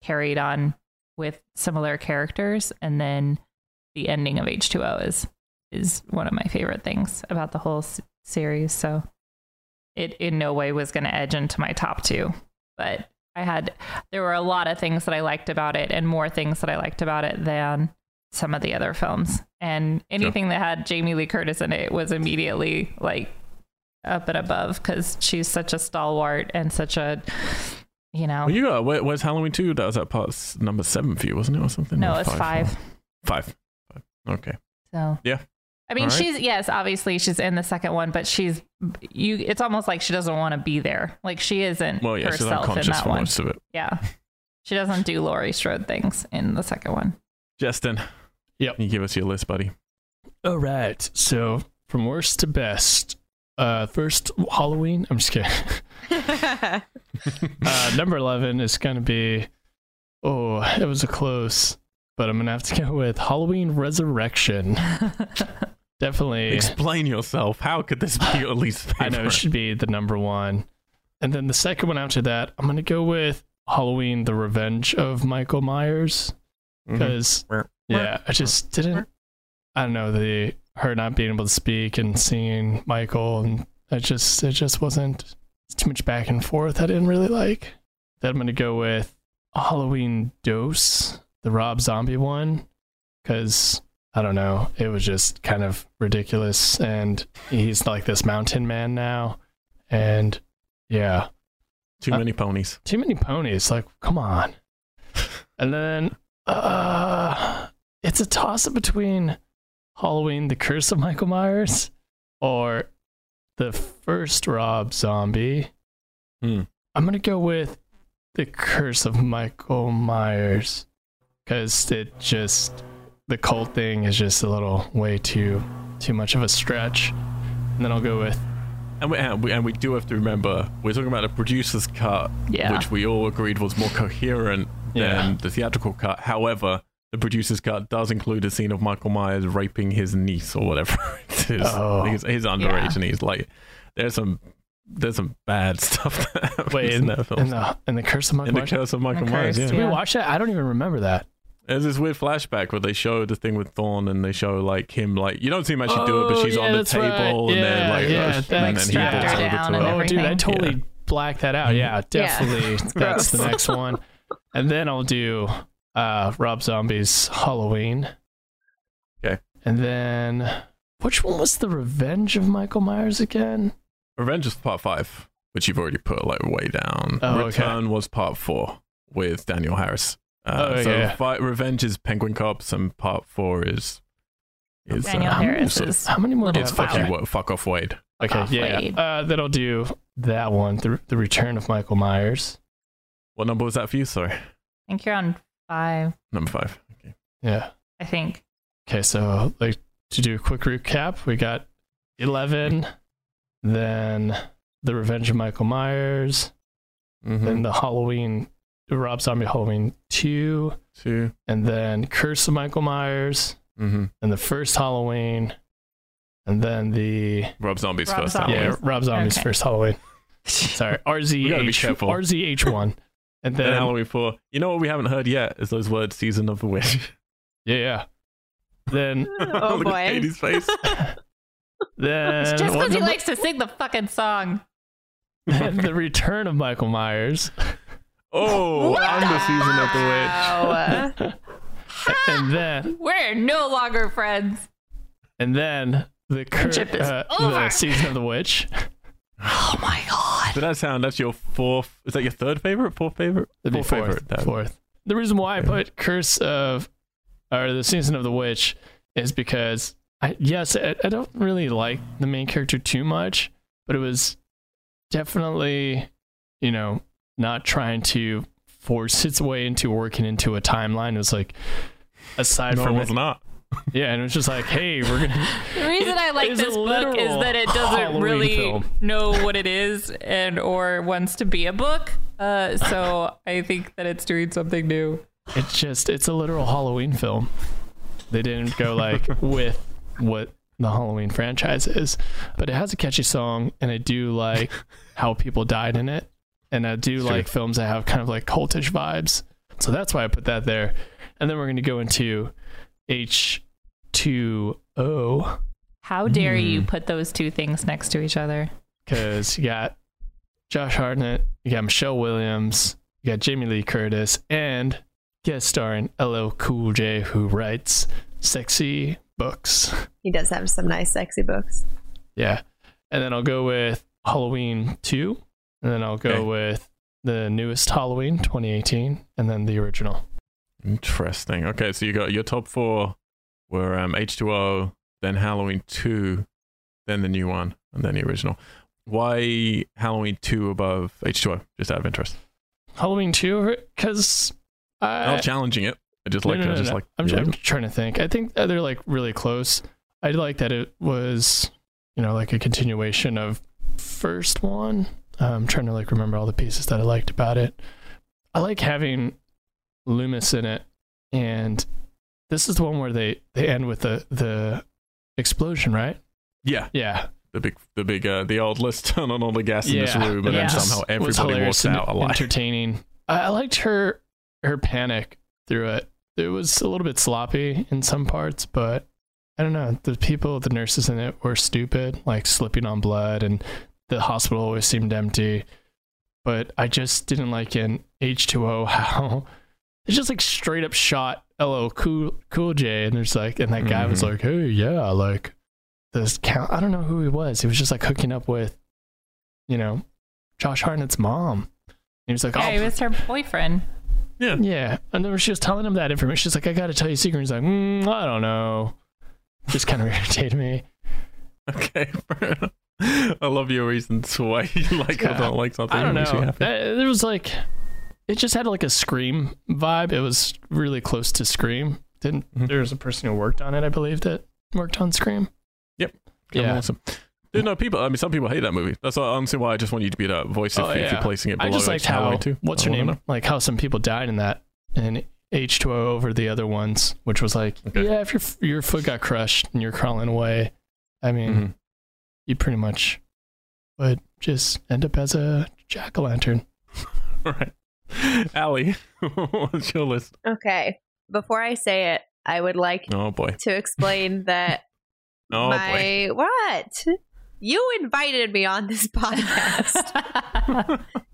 carried on with similar characters. And then the ending of H2O is is one of my favorite things about the whole s- series. So it in no way was going to edge into my top two, but I had there were a lot of things that I liked about it, and more things that I liked about it than some of the other films. And anything that had Jamie Lee Curtis in it was immediately like up and above because she's such a stalwart and such a you know Well, you got where, where's Halloween two? That was at part number seven for you, wasn't it, or something? no Or it's five. Five. Five. Okay. So Yeah. I mean, All right. she's yes, obviously she's in the second one, but she's you. It's almost like she doesn't want to be there. Like she isn't Well, yeah, she's herself in unconscious that for one. most of it. Yeah, she doesn't do Laurie Strode things in the second one. Justin. Yep. Can you give us your list, buddy? All right. So from worst to best, uh, first Halloween. I'm just kidding. Uh, number eleven is gonna be. Oh, it was a close, but I'm gonna have to go with Halloween Resurrection. Definitely. Explain yourself. How could this be your least favorite? I know it should be the number one. And then the second one after that, I'm gonna go with Halloween: The Revenge of Michael Myers mm-hmm. because yeah, I just didn't. I don't know the her not being able to speak and seeing Michael, and I just it just wasn't too much back and forth. I didn't really like. Then I'm gonna go with Halloween Dose, the Rob Zombie one, because I don't know, it was just kind of ridiculous, and he's like this mountain man now, and yeah, Too uh, many ponies. too many ponies. Like, come on. And then, uh, it's a toss up between Halloween: The Curse of Michael Myers or the first Rob Zombie. Hmm. I'm gonna go with The Curse of Michael Myers because it just the cult thing is just a little way too too much of a stretch. And then I'll go with And we, and we and we do have to remember we're talking about a producer's cut, Yeah. which we all agreed was more coherent Yeah. than the theatrical cut. However, the producer's cut does include a scene of Michael Myers raping his niece or whatever it is. Oh. I think he's, he's underage Yeah. and he's like, there's some there's some bad stuff that happens wait in in, that film. in the in the Curse of Michael In the Myers. Curse of Michael Myers, Curse, yeah. Did we watch that? I don't even remember that. There's this weird flashback where they show the thing with Thorn and they show like him like you don't see him actually do it, but Oh, she's yeah, on the table right. and then like, yeah, that's- and then he Like, walks her over to and her. Oh, dude, I everything. totally blacked that out. Yeah, definitely. That's the next one. And then I'll do uh, Rob Zombie's Halloween. Okay. And then which one was the Revenge of Michael Myers again? Revenge is part five, which you've already put like way down. Oh, okay. Return was part four with Danielle Harris. Uh, Oh, so yeah. fi- Revenge is Penguin Cops and part four is is Danielle uh, Harris so- How many more? It's have? fuck, you, Wa- fuck off Wade. Okay, off, yeah. Wade. Uh, then I'll do that one, the, the Return of Michael Myers. What number was that for you? Sorry, I think you're on five. number five. Okay. Yeah. I think. Okay, so like to do a quick recap, we got eleven, then the Revenge of Michael Myers, Mhm. then the Halloween, the Rob Zombie Halloween two, Two. and then Curse of Michael Myers, Mm-hmm. and the first Halloween, and then the Rob Zombie's Rob first Zombie. Halloween. yeah Rob Zombie's Okay. first Halloween. Sorry, We gotta be RZH careful. RZH one, and Then then Halloween four. You know what we haven't heard yet is those words "season of the witch." yeah yeah, then Oh, Look at boy. Katie's face. then It's just because he likes to sing the fucking song. then the Return of Michael Myers. Oh, I'm the season of the witch. Wow. and then We're no longer friends. and then the cur- is uh, the season of the witch. Oh my god. Did that sound? That's your fourth. Is that your third favorite? Fourth favorite? That'd Fourth fourth. favorite. That- Fourth. The reason why I put Curse of or the season of the witch is because I yes I, I don't really like the main character too much, but it was definitely you know not trying to force its way into working into a timeline. It was like aside No, it from was it, not. yeah, and it was just like hey we're gonna The reason I like this book is that it doesn't Halloween really film. know what it is and or wants to be a book. Uh, so I think that it's doing something new. It's just it's a literal Halloween film. They didn't go like with what the Halloween franchise is. But it has a catchy song, and I do like how people died in it, and I do Sure. like films that have kind of like cultish vibes. So that's why I put that there. And then we're going to go into H two O How dare you Hmm. put those two things next to each other? because you got Josh Hartnett, you got Michelle Williams, you got Jamie Lee Curtis, and guest starring LL Cool J, who writes sexy books. He does have some nice, sexy books. Yeah. And then I'll go with Halloween 2, and then I'll go Okay. with the newest Halloween 2018, and then the original. Interesting. Okay, so you got your top four were um, H2O, then Halloween 2, then the new one, and then the original. Why Halloween 2 above H2O? Just out of interest. Halloween 2, because I'm not challenging it. I just like No, no, I no, just no. like I'm, I'm trying to think. I think they're like really close. I like that it was, you know, like a continuation of first one. I'm trying to like remember all the pieces that I liked about it. I like having Loomis in it, and this is the one where they they end with the the explosion, right? Yeah, Yeah, the big, the big, uh, the old let's turn on all the gas in this room, and Yeah. then somehow everybody walks out alive. Entertaining. I, I liked her her panic through it. It was a little bit sloppy in some parts, but I don't know. The people, the nurses in it were stupid, like slipping on blood, and the hospital always seemed empty. But I just didn't like in H2O how it's just like straight up shot LL Cool Cool J, and there's like, and that guy was Mhm. like, hey, yeah, like this count. I don't know who he was. He was just like hooking up with, you know, Josh Hartnett's mom. He was like, Yeah, oh, he was her boyfriend. Yeah, yeah. And then she was telling him that information, she's like, I got to tell you a secret. He's like, mm, I don't know. Just kind of irritated me. okay. I love your reasons why you like or Yeah. don't like something. I don't makes you know. happy. That- There was like, it just had like a Scream vibe. It was really close to Scream. Didn't Mhm. there was a person who worked on it, I believe, that worked on Scream. Kinda Yeah. awesome. Dude, no, people. I mean, some people hate that movie. That's honestly why I just want you to be that voice if, Oh, if you're placing it below I just liked how what's her name? Like how some people died in that, and H2O over the other ones, which was like, Okay. yeah, if your your foot got crushed and you're crawling away, I mean, Mhm. You pretty much would just end up as a jack o' lantern. All right. Allie, what's your list? Okay. Before I say it, I would like Oh boy. to explain that Oh boy. my what? You invited me on this podcast.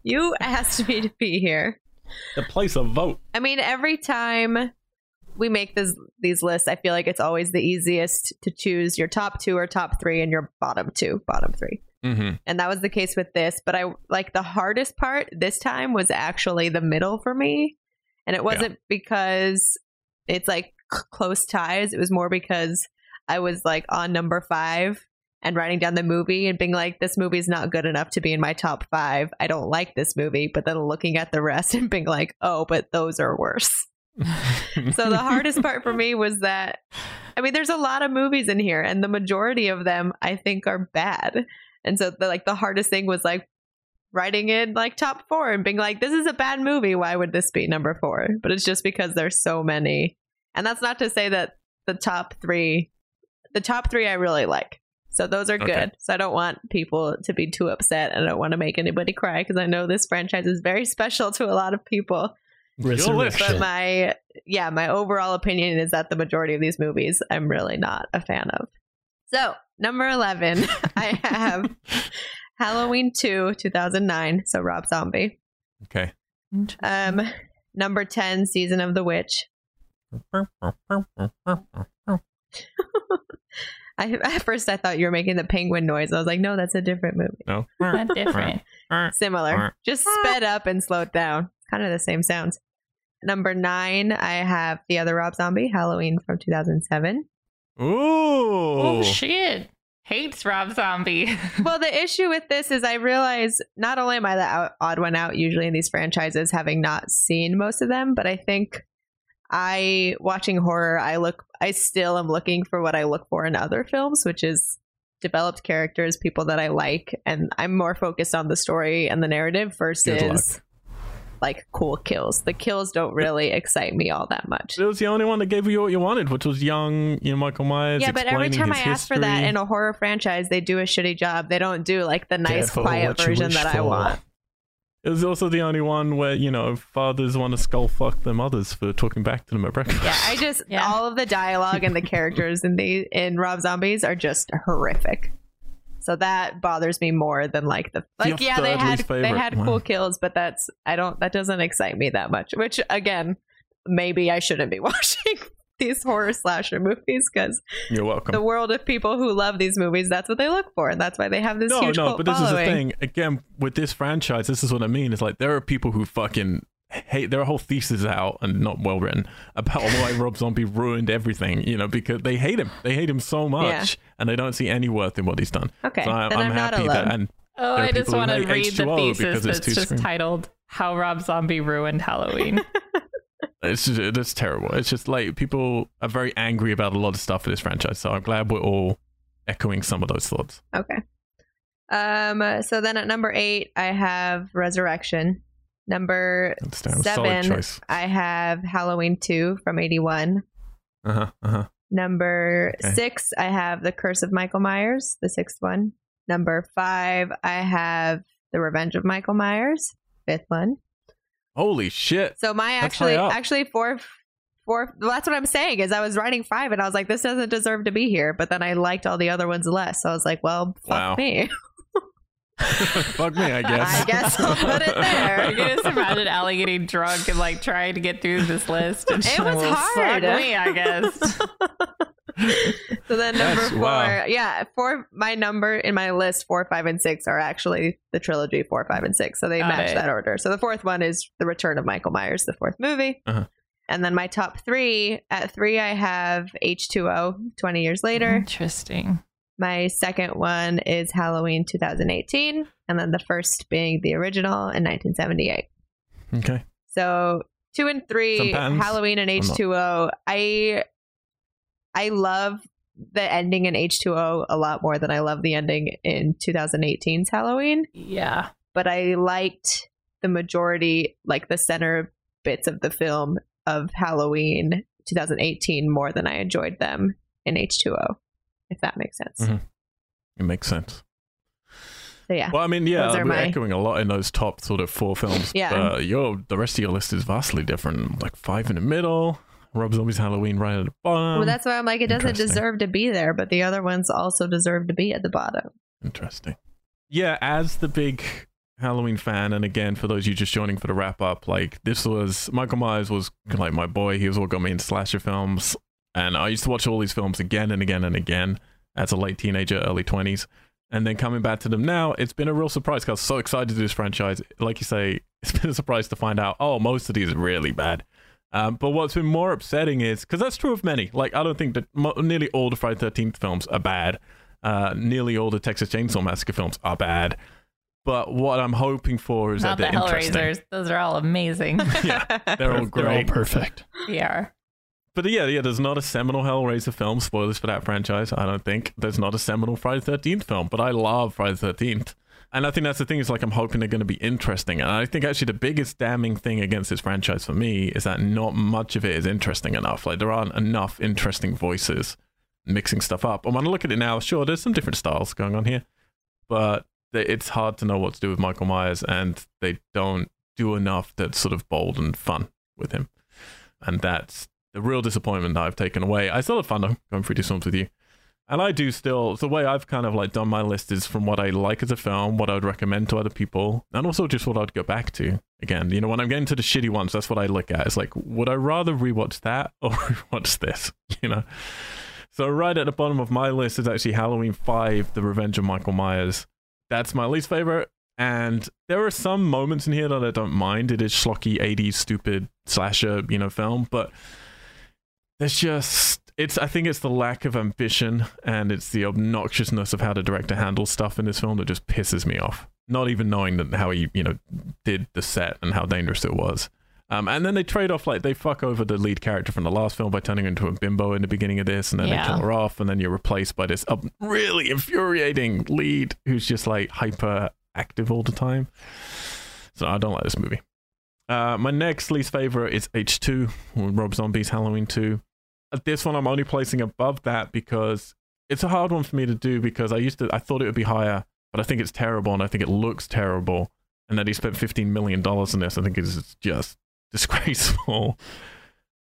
you asked me to be here. The place of vote. I mean, every time we make this these lists, I feel like it's always the easiest to choose your top two or top three and your bottom two, bottom three. Mm-hmm. And that was the case with this. But I like the hardest part this time was actually the middle for me. And it wasn't because it's like c- close ties. It was more because I was like on number five and writing down the movie and being like, this movie's not good enough to be in my top five. I don't like this movie. But then looking at the rest and being like, oh, but those are worse. So the hardest part for me was that I mean there's a lot of movies in here and the majority of them I think are bad. And so the like the hardest thing was like writing in like top 4 and being like this is a bad movie why would this be number 4? But it's just because there's so many. And that's not to say that the top 3 the top 3 I really like. So those are good. Okay. So I don't want people to be too upset and I don't want to make anybody cry because I know this franchise is very special to a lot of people. Your list. Resurrection. But my yeah, my overall opinion is that the majority of these movies I'm really not a fan of. So, number 11, I have Halloween 2, 2009, so Rob Zombie. Okay. Um number 10, Season of the Witch. I at first I thought you were making the penguin noise. I was like, "No, that's a different movie." No. Not different. Similar. Just sped up and slowed down. Kind of the same sounds. Number 9, I have The Other Rob Zombie, Halloween from 2007. Ooh. Oh shit! Hates Rob Zombie. well, the issue with this is I realize not only am I the out, odd one out usually in these franchises, having not seen most of them, but I think I watching horror, I look, I still am looking for what I look for in other films, which is developed characters, people that I like, and I'm more focused on the story and the narrative Good luck. versus like cool kills. The kills don't really excite me all that much. It was the only one that gave you what you wanted, which was young, you know, Michael Myers. Yeah, but every time I his ask for that in a horror franchise, they do a shitty job. They don't do like the nice, Careful quiet version wish that I for. want. It was also the only one where, you know, fathers want to skull fuck their mothers for talking back to them at breakfast. Yeah, I just Yeah. all of the dialogue and the characters in the in Rob Zombies are just horrific. So that bothers me more than like the like yeah they had they had Wow. cool kills but that's I don't that doesn't excite me that much which again maybe I shouldn't be watching these horror slasher movies because You're welcome. the world of people who love these movies that's what they look for and that's why they have this no, huge no, but this is the thing. Again, with this franchise, this is what I mean. It's like there are people who fucking hate. There are whole theses out and not well written about why Rob Zombie ruined everything. You know, because they hate him. They hate him so much, and they don't see any worth in what he's done. Okay, so I, then I'm not happy that. alone. And Oh, I just want to read the H2O thesis that's just screen. titled "How Rob Zombie Ruined Halloween." it's just, it's terrible. It's just like people are very angry about a lot of stuff in this franchise. So I'm glad we're all echoing some of those thoughts. Okay. Um. So then at number eight, I have Resurrection. Number That's a solid seven. I have Halloween two from eighty one. Uh huh. Uh huh. Number Okay. six, I have The Curse of Michael Myers, the sixth one. Number five, I have The Revenge of Michael Myers, fifth one. Holy shit! So my That's actually actually four four well, that's what I'm saying is I was writing five and I was like, this doesn't deserve to be here. But then I liked all the other ones less. So I was like, well, fuck Wow. me. Fuck me, I guess. I guess I'll put it there. I can just imagine Allie getting drunk and like trying to get through this list. And It she's was like, "Well, hard." Fuck me, I guess. So then number That's- four, wow. yeah, four. My number in my list, four, five, and six are actually the trilogy four, five, and six. So they Got match it. that order. So the fourth one is the Return of Michael Myers, the fourth movie. Uh-huh. And then my top three, at three, I have H2O, 20 years later. Interesting. My second one is Halloween 2018. And then the first being the original in 1978. Okay. So two and three. Halloween and H2O. I I love the ending in H2O a lot more than I love the ending in 2018's Halloween. Yeah. But I liked the majority, like the center bits of the film of Halloween 2018 more than I enjoyed them in H2O, if that makes sense. Mhm. It makes sense. So yeah. Well, I mean, yeah, we're my- echoing a lot in those top sort of four films. Yeah. Your the rest of your list is vastly different. Like five in the middle, Rob Zombie's Halloween right at the bottom. well, that's why I'm like, it doesn't deserve to be there, but the other ones also deserve to be at the bottom. Interesting. Yeah, as the big Halloween fan, and again, for those of you just joining for the wrap up, like this was Michael Myers was like my boy. He was what got me into slasher films, and I used to watch all these films again and again and again as a late teenager, early twenties, and then coming back to them now, it's been a real surprise. 'cause I was so excited to do this franchise. Like you say, it's been a surprise to find out. Oh, most of these are really bad. Um, but what's been more upsetting is because that's true of many. Like I don't think that mo- nearly all the Friday Thirteenth films are bad. Uh, nearly all the Texas Chainsaw Massacre films are bad. But what I'm hoping for is Not the that they're interesting. Hellraisers. Those are all amazing. Yeah, they're all They're all great. perfect. they are. But yeah, yeah, there's not a seminal Hellraiser film. Spoilers for that franchise. I don't think there's not a seminal Friday the Thirteenth film. But I love Friday the Thirteenth, and I think that's the thing. Is like I'm hoping they're going to be interesting. And I think actually the biggest damning thing against this franchise for me is that not much of it is interesting enough. Like there aren't enough interesting voices mixing stuff up. And when I look at it now, sure, there's some different styles going on here, but it's hard to know what to do with Michael Myers, and they don't do enough that's sort of bold and fun with him. And that's the real disappointment that I've taken away. I still have fun going through these films with you. And I do still, the way I've kind of like done my list is from what I like as a film, what I would recommend to other people, and also just what I'd go back to. Again, you know, when I'm getting to the shitty ones, that's what I look at. It's like, would I rather rewatch that or rewatch this? You know? So right at the bottom of my list is actually Halloween 5, The Revenge of Michael Myers. That's my least favorite. And there are some moments in here that I don't mind. It is schlocky 80s stupid slasher, you know, film, but there's just it's I think it's the lack of ambition and it's the obnoxiousness of how the director handles stuff in this film that just pisses me off. Not even knowing that how he, you know, did the set and how dangerous it was. Um, and then they trade off like they fuck over the lead character from the last film by turning her into a bimbo in the beginning of this, and then Yeah. they kill her off, and then you're replaced by this uh, really infuriating lead who's just like hyper active all the time. So I don't like this movie. Uh, my next least favorite is H2, Rob Zombie's Halloween 2. This one I'm only placing above that because it's a hard one for me to do because I used to I thought it would be higher, but I think it's terrible and I think it looks terrible. And that he spent 15 million dollars on this, I think is just disgraceful.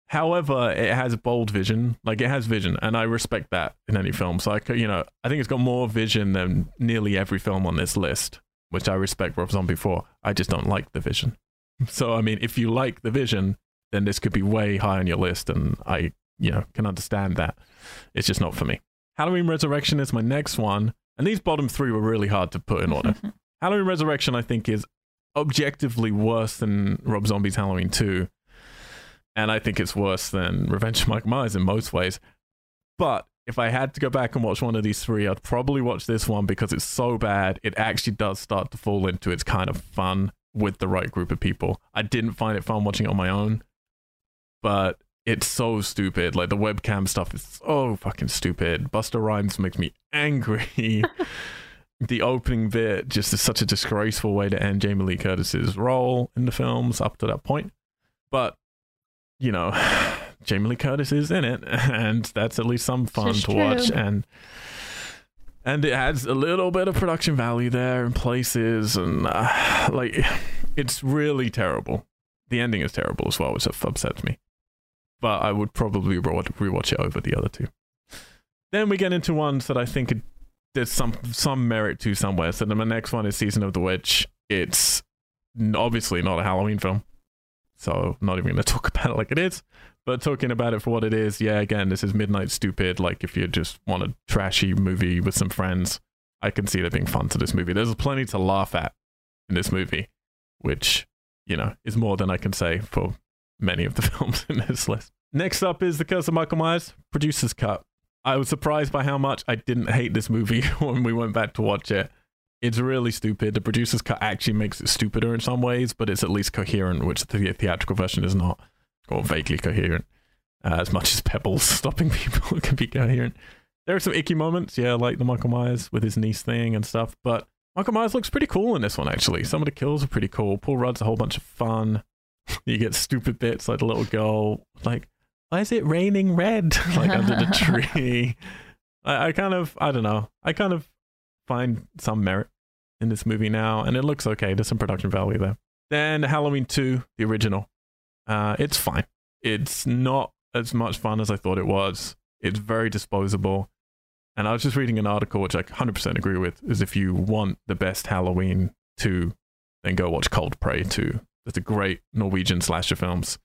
However, it has bold vision, like it has vision, and I respect that in any film. So I, you know, I think it's got more vision than nearly every film on this list, which I respect Rob Zombie for. I just don't like the vision. So I mean, if you like the vision, then this could be way high on your list, and I, you know, can understand that. It's just not for me. Halloween Resurrection is my next one, and these bottom three were really hard to put in order. Halloween Resurrection, I think, is objectively worse than Rob Zombie's Halloween 2. And I think it's worse than Revenge of Mike Myers in most ways. But if I had to go back and watch one of these three, I'd probably watch this one because it's so bad, it actually does start to fall into its kind of fun with the right group of people. I didn't find it fun watching it on my own, but it's so stupid. Like the webcam stuff is so fucking stupid. Busta Rhymes makes me angry. the opening bit just is such a disgraceful way to end Jamie Lee Curtis's role in the films up to that point. But you know, Jamie Lee Curtis is in it, and that's at least some fun to watch. And and it adds a little bit of production value there in places, and uh, like it's really terrible. The ending is terrible as well, which upsets me. But I would probably re- rewatch it over the other two. Then we get into ones that I think there's some some merit to somewhere. So then my next one is Season of the Witch. It's obviously not a Halloween film, so I'm not even going to talk about it like it is. But talking about it for what it is, yeah, again, this is midnight stupid. Like if you just want a trashy movie with some friends, I can see there being fun to this movie. There's plenty to laugh at in this movie, which you know is more than I can say for many of the films in this list. Next up is The Curse of Michael Myers, producer's cut. I was surprised by how much I didn't hate this movie when we went back to watch it. It's really stupid. The producer's cut actually makes it stupider in some ways, but it's at least coherent, which the theatrical version is not, or vaguely coherent. Uh, as much as Pebbles stopping people can be coherent. There are some icky moments, yeah, like the Michael Myers with his niece thing and stuff, but Michael Myers looks pretty cool in this one, actually. Some of the kills are pretty cool. Paul Rudd's a whole bunch of fun. you get stupid bits like the little girl, like, why is it raining red? like under the tree. I, I kind of, I don't know. I kind of find some merit in this movie now, and it looks okay. There's some production value there. Then Halloween 2, the original. Uh, it's fine. It's not as much fun as I thought it was. It's very disposable. And I was just reading an article, which I 100% agree with, is if you want the best Halloween 2, then go watch Cold Prey 2. It's a great Norwegian slasher films.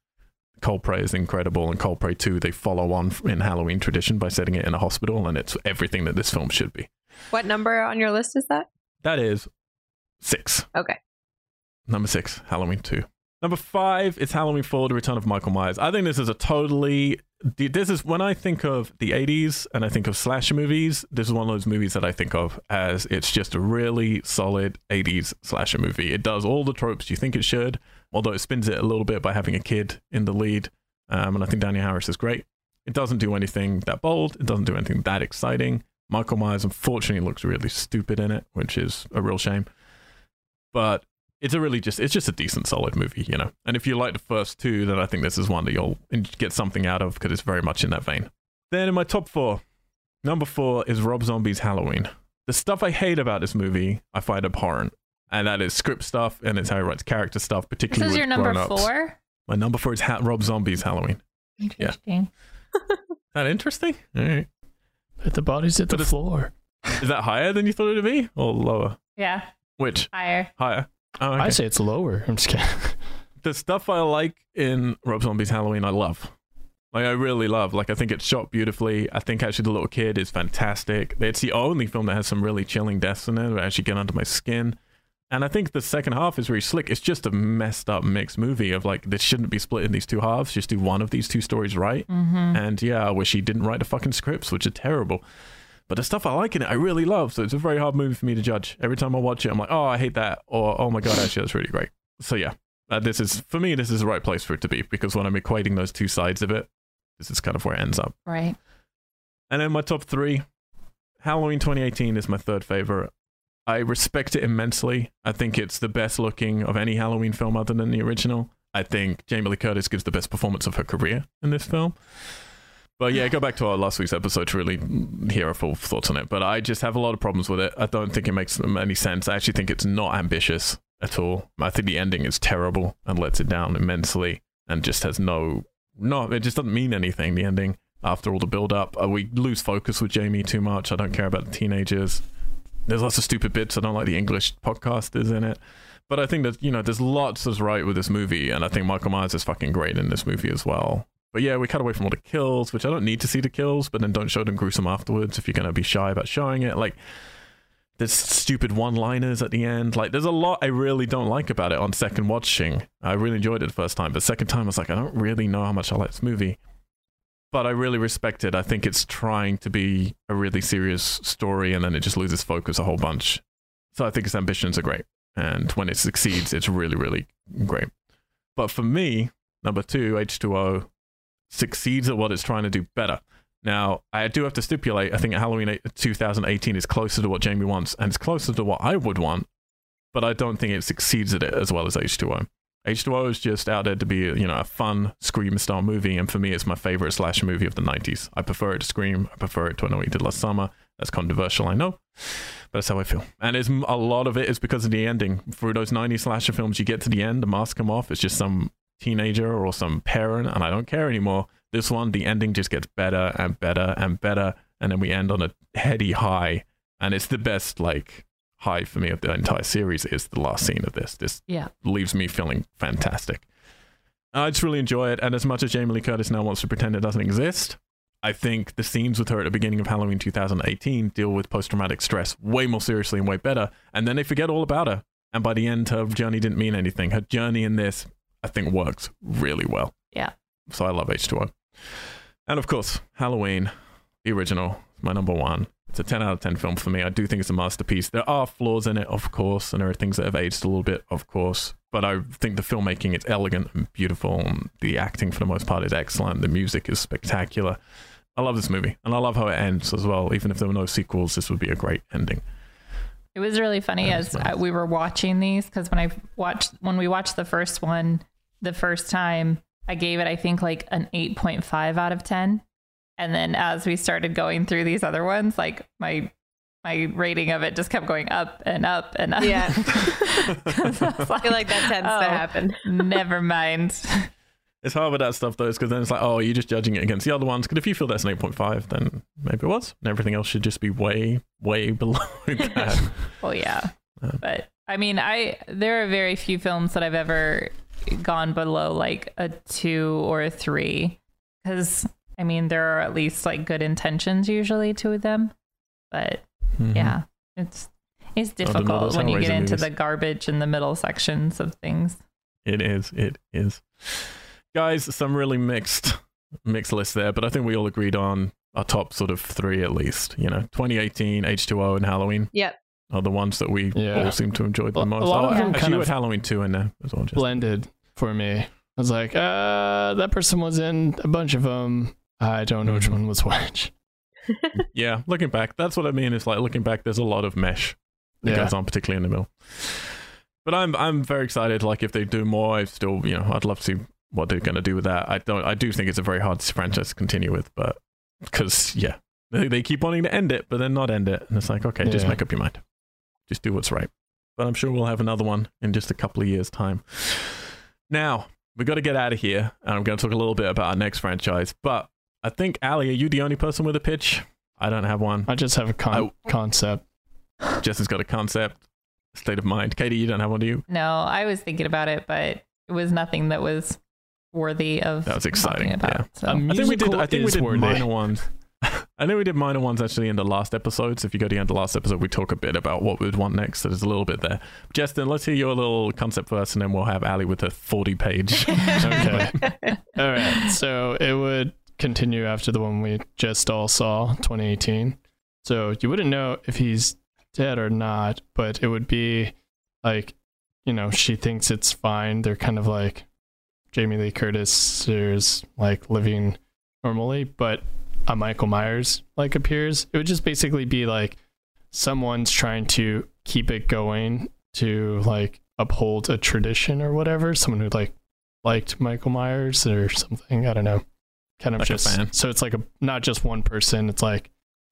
Cold Prey is incredible, and Cold Prey 2, they follow on in Halloween tradition by setting it in a hospital, and it's everything that this film should be. What number on your list is that? That is six. Okay. Number six, Halloween 2. Number five is Halloween 4, The Return of Michael Myers. I think this is a totally. This is when I think of the 80s and I think of slasher movies, this is one of those movies that I think of as it's just a really solid 80s slasher movie. It does all the tropes you think it should, although it spins it a little bit by having a kid in the lead. Um, and I think Danny Harris is great. It doesn't do anything that bold, it doesn't do anything that exciting. Michael Myers, unfortunately, looks really stupid in it, which is a real shame. But it's a really just it's just a decent solid movie you know and if you like the first two then i think this is one that you'll get something out of because it's very much in that vein then in my top four number four is rob zombie's halloween the stuff i hate about this movie i find abhorrent and that is script stuff and it's how he writes character stuff particularly. This particularly is with your number grown-ups. four. my number four is ha- rob zombie's halloween Interesting. that interesting all right But the body's at the But it's- floor. is that higher than you thought it'd be or lower Yeah, which higher. higher oh, okay. I say it's lower. I'm just kidding. the stuff I like in Rob Zombie's Halloween, I love. Like I really love. Like I think it's shot beautifully. I think actually the little kid is fantastic. It's the only film that has some really chilling deaths in it that actually get under my skin. And I think the second half is really slick. It's just a messed up mixed movie of like this shouldn't be split in these two halves. Just do one of these two stories right. Mm-hmm. And yeah, I wish he didn't write the fucking scripts, which are terrible. But the stuff I like in it, I really love. So it's a very hard movie for me to judge. Every time I watch it, I'm like, oh, I hate that, or oh my god, actually, that's really great. So yeah, uh, this is for me. This is the right place for it to be because when I'm equating those two sides of it, this is kind of where it ends up. Right. And then my top three, Halloween 2018 is my third favorite. I respect it immensely. I think it's the best looking of any Halloween film other than the original. I think Jamie Lee Curtis gives the best performance of her career in this film. But yeah, go back to our last week's episode to really hear our full thoughts on it. But I just have a lot of problems with it. I don't think it makes any sense. I actually think it's not ambitious at all. I think the ending is terrible and lets it down immensely and just has no no it just doesn't mean anything the ending after all the build up. Uh, we lose focus with Jamie too much. I don't care about the teenagers. There's lots of stupid bits. I don't like the English podcasters in it. But I think that, you know, there's lots that's right with this movie, and I think Michael Myers is fucking great in this movie as well. But yeah, we cut away from all the kills, which I don't need to see the kills, but then don't show them gruesome afterwards if you're going to be shy about showing it. Like, there's stupid one liners at the end. Like, there's a lot I really don't like about it on second watching. I really enjoyed it the first time, but second time I was like, I don't really know how much I like this movie. But I really respect it. I think it's trying to be a really serious story, and then it just loses focus a whole bunch. So I think its ambitions are great. And when it succeeds, it's really, really great. But for me, number two, H2O, succeeds at what it's trying to do better. Now, I do have to stipulate, I think Halloween 2018 is closer to what Jamie wants, and it's closer to what I would want, but I don't think it succeeds at it as well as H2O. H2O is just out there to be, you know, a fun Scream style movie, and for me, it's my favorite slash movie of the 90s. I prefer it to Scream. I prefer it to What We Did Last Summer. That's controversial, I know, but that's how I feel. And it's, a lot of it is because of the ending. For those 90s slasher films, you get to the end, the mask come off, it's just some teenager or some parent, and I don't care anymore. This one, the ending just gets better and better and better, and then we end on a heady high, and it's the best like high for me of the entire series is the last scene of this. This Yeah. leaves me feeling fantastic. I just really enjoy it, and as much as Jamie Lee Curtis now wants to pretend it doesn't exist, I think the scenes with her at the beginning of Halloween 2018 deal with post-traumatic stress way more seriously and way better, and then they forget all about her. And by the end, her journey didn't mean anything. Her journey in this, I think, works really well. Yeah. So I love H2O. And of course, Halloween, the original, my number one. It's a 10 out of 10 film for me. I do think it's a masterpiece. There are flaws in it, of course, and there are things that have aged a little bit, of course. But I think the filmmaking is elegant and beautiful. And the acting, for the most part, is excellent. The music is spectacular. I love this movie, and I love how it ends as well. Even if there were no sequels, this would be a great ending. It was really funny as nice. uh, we were watching these because when I watched when we watched the first one the first time, I gave it I think like an eight point five out of ten, and then as we started going through these other ones, like my my rating of it just kept going up and up and up. Yeah. 'Cause I, was I feel like that tends Oh. to happen. Never mind. It's hard with that stuff, though, because then it's like, oh, you're just judging it against the other ones. Because if you feel that's an 8.5, then maybe it was. And everything else should just be way, way below that. Well, yeah. Yeah. But I mean, I there are very few films that I've ever gone below like a 2 or a 3 cuz I mean, there are at least like good intentions usually to them. But Mhm. yeah, it's it's the middle difficult when you get into movies. the garbage in the middle sections of things. It is. It is. Guys, some really mixed mixed lists there, but I think we all agreed on our top sort of three at least. You know, 2018, H2O, and Halloween Yep. are the ones that we Yeah. all seem to enjoy the A- a most. lot oh, of them actually, kind of- had Halloween 2 in there as well. Just. blended for me. I was like, uh, that person was in a bunch of them. I don't know which Mhm. one was which. Yeah, looking back, that's what I mean. It's like looking back, there's a lot of mesh that Yeah. goes on, particularly in the middle. But I'm I'm very excited. Like if they do more, I still you know I'd love to see what they're going to do with that. I don't I do think it's a very hard franchise to continue with, but because yeah, they, they keep wanting to end it, but then not end it, and it's like okay, just make up your mind, just do what's right. But I'm sure we'll have another one in just a couple of years' time. Now we got to get out of here, and I'm going to talk a little bit about our next franchise. But I think Ali, are you the only person with a pitch? I don't have one. I just have a con- concept. Justin's got a concept, state of mind. Katie, you don't have one, do you? No, I was thinking about it, but it was nothing that was worthy of That was exciting, about. yeah. So. I think we did. I think we did worthy. minor ones. I think we did minor ones actually in the last episode. So if you go to the end of the last episode, we talk a bit about what we'd want next. So there's a little bit there. Justin, let's hear your little concept first, and then we'll have Ali with a 40 page. Okay. all right. So it would continue after the one we just all saw, 2018. So you wouldn't know if he's dead or not, but it would be like, you know, she thinks it's fine. They're kind of like Jamie Lee Curtis is like living normally, but a Michael Myers like appears. It would just basically be like someone's trying to keep it going to like uphold a tradition or whatever. Someone who like liked Michael Myers or something. I don't know. Kind of Like a just fan. so it's like a not just one person. It's like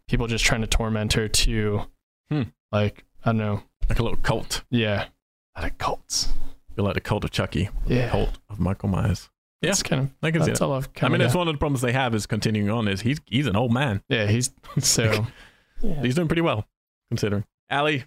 people just trying to torment her to, Hmm. like I don't know. Like a little cult. Yeah, I like cults. You're like the cult of Chucky, Yeah, cult of Michael Myers. Yeah, It's kind of I can see that. all I've I mean, it's one of the problems they have is continuing on. Is he's he's an old man. yeah, he's so. yeah. He's doing pretty well considering. Ali,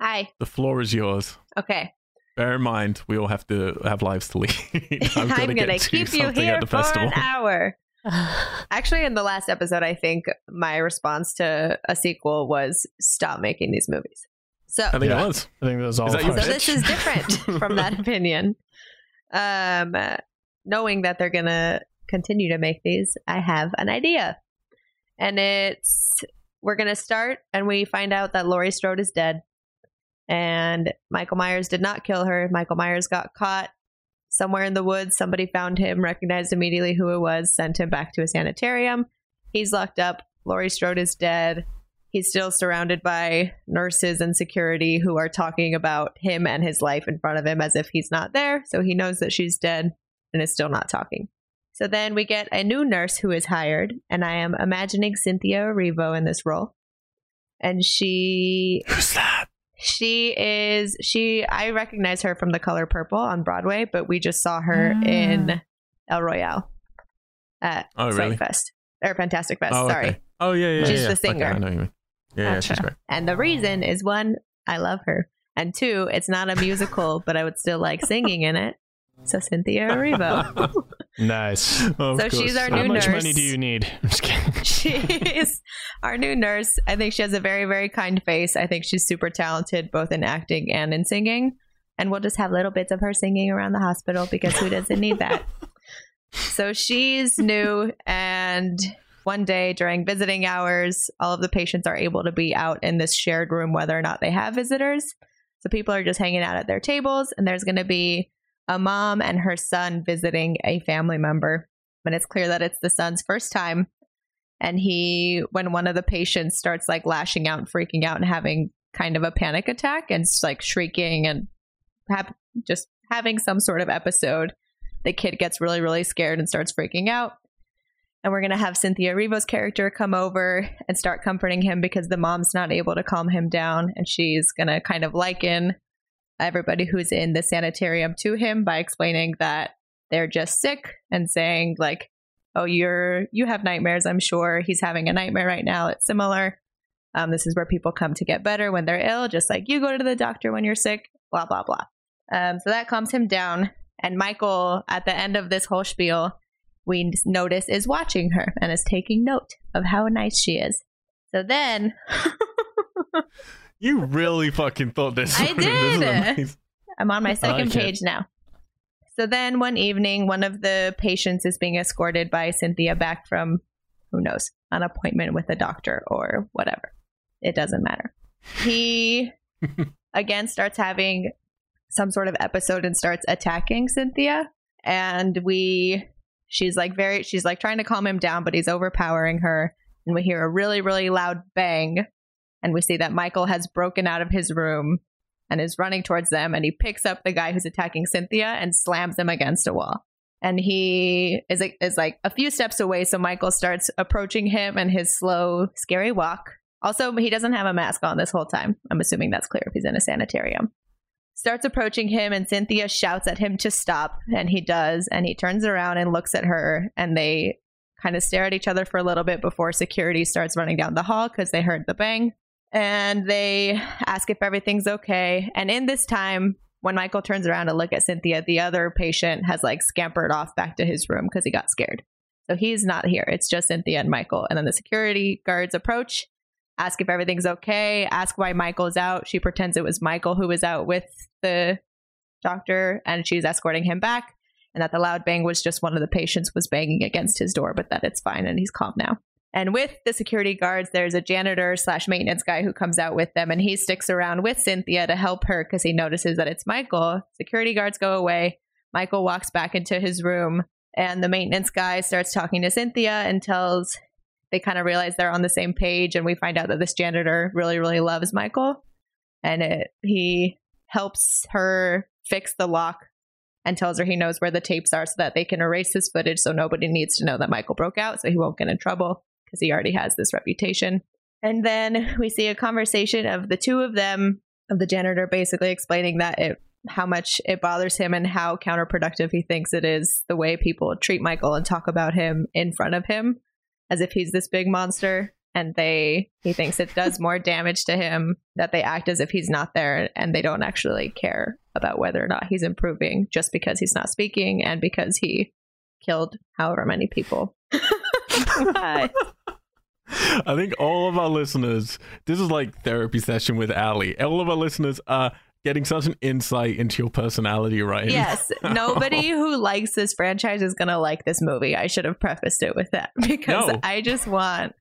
Hi. the floor is yours. Okay. Bear in mind, we all have to have lives to lead. I'm, I've gotta going to get to keep you here at the for festival. an hour. Actually, in the last episode, I think my response to a sequel was stop making these movies. So, I think Yeah. it was. I think that was all. Is that your so it. this is different from that opinion. Um, knowing that they're going to continue to make these, I have an idea. And it's we're going to start, and we find out that Laurie Strode is dead. And Michael Myers did not kill her. Michael Myers got caught somewhere in the woods. Somebody found him, recognized immediately who it was, sent him back to a sanitarium. He's locked up. Laurie Strode is dead. He's still surrounded by nurses and security who are talking about him and his life in front of him as if he's not there. So he knows that she's dead and is still not talking. So then we get a new nurse who is hired, and I am imagining Cynthia Erivo in this role. And she Who's that? She is she I recognize her from The Color Purple on Broadway, but we just saw her Ah. in El Royale at Oh, really? Fest or Fantastic Fest. Oh, sorry. okay. Oh, yeah, yeah. She's yeah. the singer. Okay, I know you mean. Yeah, yeah, she's great. And the reason is one, I love her. And two, it's not a musical, but I would still like singing in it. So Cynthia Erivo. nice. Of So she's our How new nurse. How much nurse. money do you need? Kidding. She's our new nurse. I think she has a very, very kind face. I think she's super talented both in acting and in singing. And we'll just have little bits of her singing around the hospital because who doesn't need that? So she's new and one day during visiting hours, all of the patients are able to be out in this shared room whether or not they have visitors. So people are just hanging out at their tables and there's going to be a mom and her son visiting a family member. And it's clear that it's the son's first time and he when one of the patients starts like lashing out and freaking out and having kind of a panic attack and like shrieking and have, just having some sort of episode the kid gets really really scared and starts freaking out. And we're going to have cynthia Erivo's character come over and start comforting him because the mom's not able to calm him down and she's going to kind of liken everybody who's in the sanitarium to him by explaining that they're just sick and saying like oh you're you have nightmares i'm sure he's having a nightmare right now it's similar um, this is where people come to get better when they're ill just like you go to the doctor when you're sick blah blah blah um, so that calms him down and michael at the end of this whole spiel we notice is watching her and is taking note of how nice she is so then You really fucking thought this. I. This did. amazing. I'm on my second page now. So then one evening, one of the patients is being escorted by Cynthia back from, who knows, an appointment with a doctor or whatever. It doesn't matter. He again starts having some sort of episode and starts attacking Cynthia. And we, she's like very, she's like trying to calm him down, but he's overpowering her. And we hear a really, really loud bang. And we see that Michael has broken out of his room and is running towards them and he picks up the guy who's attacking Cynthia and slams him against a wall. And he is is like a few steps away so Michael starts approaching him and his slow scary walk. Also, he doesn't have a mask on this whole time. I'm assuming that's clear if he's in a sanitarium. Starts approaching him and Cynthia shouts at him to stop and he does and he turns around and looks at her and they kind of stare at each other for a little bit before security starts running down the hall cuz they heard the bang and they ask if everything's okay. And in this time, when Michael turns around to look at Cynthia, the other patient has like scampered off back to his room because he got scared. So he's not here. It's just Cynthia and Michael. And then the security guards approach, ask if everything's okay, ask why Michael's out. She pretends it was Michael who was out with the doctor and she's escorting him back. And that the loud bang was just one of the patients was banging against his door, but that it's fine and he's calm now. And with the security guards, there's a janitor slash maintenance guy who comes out with them, and he sticks around with Cynthia to help her because he notices that it's Michael. Security guards go away. Michael walks back into his room, and the maintenance guy starts talking to Cynthia and tells they kind of realize they're on the same page. And we find out that this janitor really, really loves Michael, and it, he helps her fix the lock and tells her he knows where the tapes are so that they can erase this footage so nobody needs to know that Michael broke out so he won't get in trouble because he already has this reputation. And then we see a conversation of the two of them, of the janitor basically explaining that it how much it bothers him and how counterproductive he thinks it is the way people treat Michael and talk about him in front of him as if he's this big monster and they he thinks it does more damage to him that they act as if he's not there and they don't actually care about whether or not he's improving just because he's not speaking and because he killed however many people. I think all of our listeners, this is like therapy session with Ali. All of our listeners are getting such an insight into your personality right yes, now. nobody who likes this franchise is going to like this movie. I should have prefaced it with that because No. I just want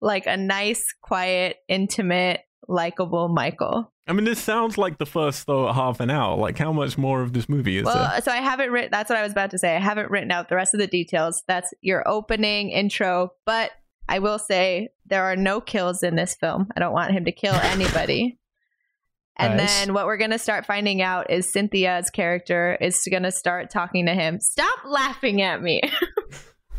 like a nice, quiet, intimate, likable Michael. I mean, this sounds like the first though half an hour. Like, how much more of this movie is Well, there? so I haven't written. That's what I was about to say. I haven't written out the rest of the details. That's your opening intro, but I will say there are no kills in this film. I don't want him to kill anybody. And Nice. then what we're going to start finding out is Cynthia's character is going to start talking to him. Stop laughing at me.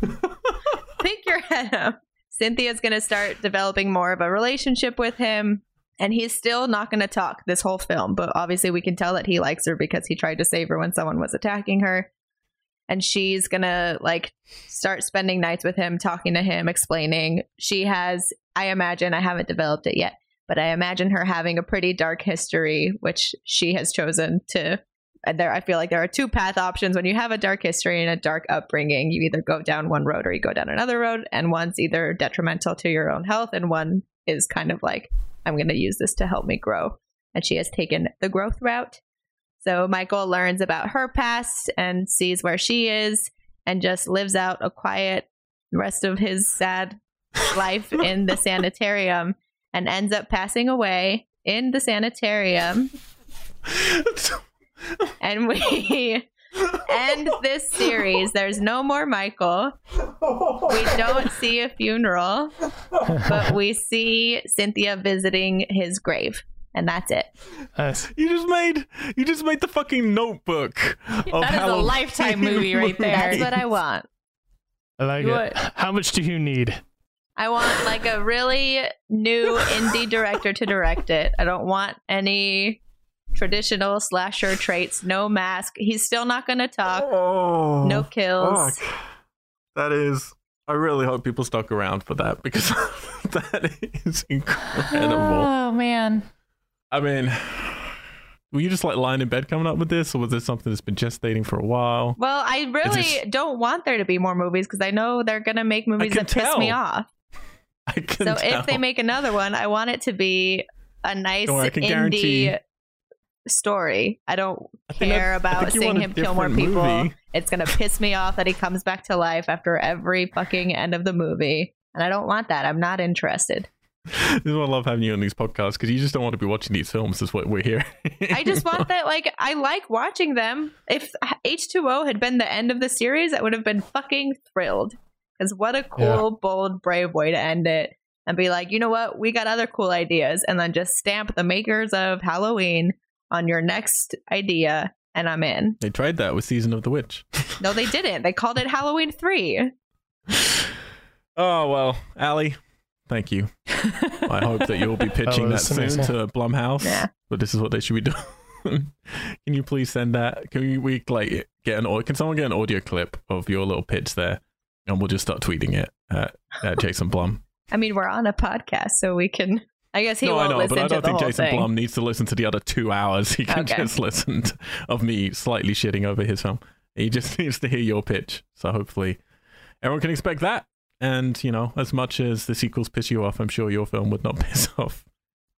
Pick your head up. Cynthia's going to start developing more of a relationship with him. And he's still not going to talk this whole film, but obviously we can tell that he likes her because he tried to save her when someone was attacking her. And she's to like start spending nights with him, talking to him, explaining. She has, I imagine, I haven't developed it yet, but I imagine her having a pretty dark history, which she has chosen to. There, I feel like there are two path options when you have a dark history and a dark upbringing. You either go down one road or you go down another road, and one's either detrimental to your own health, and one is kind of like, I'm going to use this to help me grow. And she has taken the growth route. So Michael learns about her past and sees where she is, and just lives out a quiet rest of his sad life in the sanitarium and ends up passing away in the sanitarium. And we end this series. There's no more Michael. We don't see a funeral, but we see Cynthia visiting his grave. And that's it. Nice. you just made you just made the fucking Notebook. Of That is a Lifetime movie right there. That's what I want. I like You it. How much do you need? I want like a really new indie director to direct it. I don't want any traditional slasher traits. No mask. He's still not going to talk. Oh, No kills. fuck. That is. I really hope people stuck around for that because that is incredible. Oh man. I mean, were you just like lying in bed coming up with this, or was this something that's been gestating for a while? Well, I really It's don't want there to be more movies because I know they're going to make movies that piss me off. I can So tell. if they make another one, I want it to be a nice worry, indie guarantee- story. I don't I care I about you seeing him kill more people. movie. It's gonna piss me off that he comes back to life after every fucking end of the movie. And I don't want that. I'm not interested. This is why I love having you on these podcasts because you just don't want to be watching these films. Is what we're here. I just want that like I like watching them. If H2O had been the end of the series, I would have been fucking thrilled. Because what a cool, Yeah. bold, brave way to end it. And be like, you know what? We got other cool ideas. And then just stamp the makers of Halloween on your next idea. And I'm in. They tried that with Season of the Witch. No, they didn't. They called it Halloween 3. Oh well, Ali, thank you. I hope that you'll be oh, pitching that soon to Blumhouse. Yeah. But this is what they should be doing. can you please send that? Can we, we like get an Can someone get an audio clip of your little pitch there, and we'll just start tweeting it at, at Jason Blum. I mean, we're on a podcast, so we can. I guess he no, I won't know, listen but I don't think Jason thing. Blum needs to listen to the other two hours. He can Okay. just listen to, of me slightly shitting over his film. He just needs to hear your pitch. So hopefully, everyone can expect that. And you know, as much as the sequels piss you off, I'm sure your film would not piss off.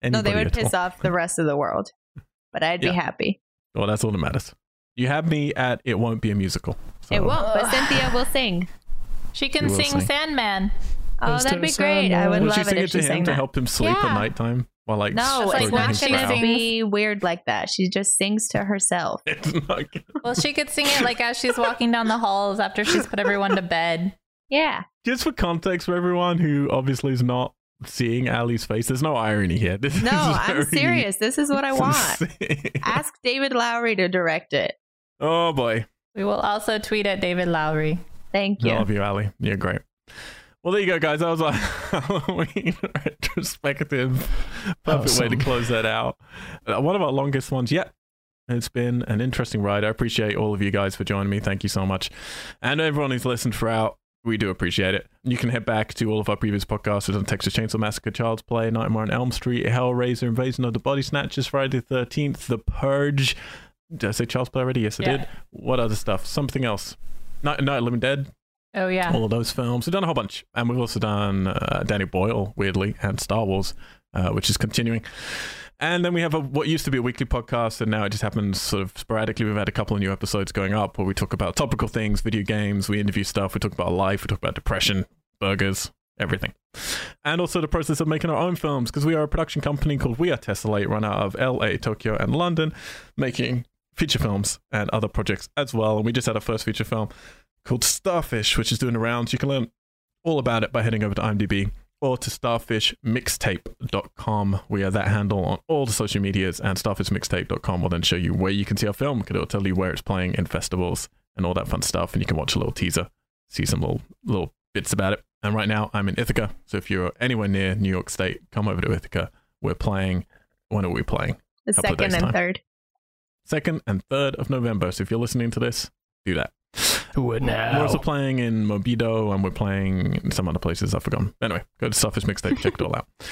No, they would at piss all. off the rest of the world. But I'd be happy. Well, that's all that matters. You have me at it won't be a musical. So, It won't, but Cynthia will sing. She can You will sing sing. Sandman. Oh, Mr. that'd be great. I would Will love she it sing if it she to him sang to help him sleep Yeah. at nighttime? While like No, That's like it's stroking not going she brow? to be weird like that. She just sings to herself. It's not Well, she could sing it like as she's walking down the halls after she's put everyone to bed. Yeah. Just for context for everyone who obviously is not seeing Ali's face, there's no irony here. This No, is I'm very serious. This is what I want. Ask David Lowery to direct it. Oh boy. We will also tweet at David Lowery. Thank I you. love you, Ali. You're great. Well, there you go, guys. That was our Halloween retrospective. Perfect way to close that out. Uh, one of our longest ones yet. It's been an interesting ride. I appreciate all of you guys for joining me. Thank you so much. And everyone who's listened throughout, we do appreciate it. You can head back to all of our previous podcasts on Texas Chainsaw Massacre, Child's Play, Nightmare on Elm Street, Hellraiser, Invasion of the Body Snatchers, Friday the 13th, The Purge. Did I say Child's Play already? Yes, I Yeah. did. What other stuff? Something else. Night, Night of Living Dead, Oh yeah. all of those films. We've done a whole bunch, and we've also done uh, Danny Boyle, weirdly, and Star Wars, uh, which is continuing. And then we have a, what used to be a weekly podcast, and now it just happens sort of sporadically. We've had a couple of new episodes going up where we talk about topical things, video games, we interview stuff, we talk about life, we talk about depression, burgers, everything. And also the process of making our own films, because we are a production company called We Are Tessellate, run out of LA, Tokyo, and London, making feature films and other projects as well. And we just had our first feature film called Starfish, which is doing the rounds. You can learn all about it by heading over to IMDb or to starfishmixtape.com. We have that handle on all the social medias, and starfishmixtape.com will then show you where you can see our film. It'll tell you where it's playing in festivals and all that fun stuff, and you can watch a little teaser, see some little little bits about it. And right now, I'm in Ithaca, so if you're anywhere near New York State, come over to Ithaca. We're playing. When are we playing? The second and time. third. Second and third of November. So if you're listening to this, do that. It We're also playing in Mobido and we're playing in some other places I've forgotten. Anyway, go to Starfish Mixtape, check it all out.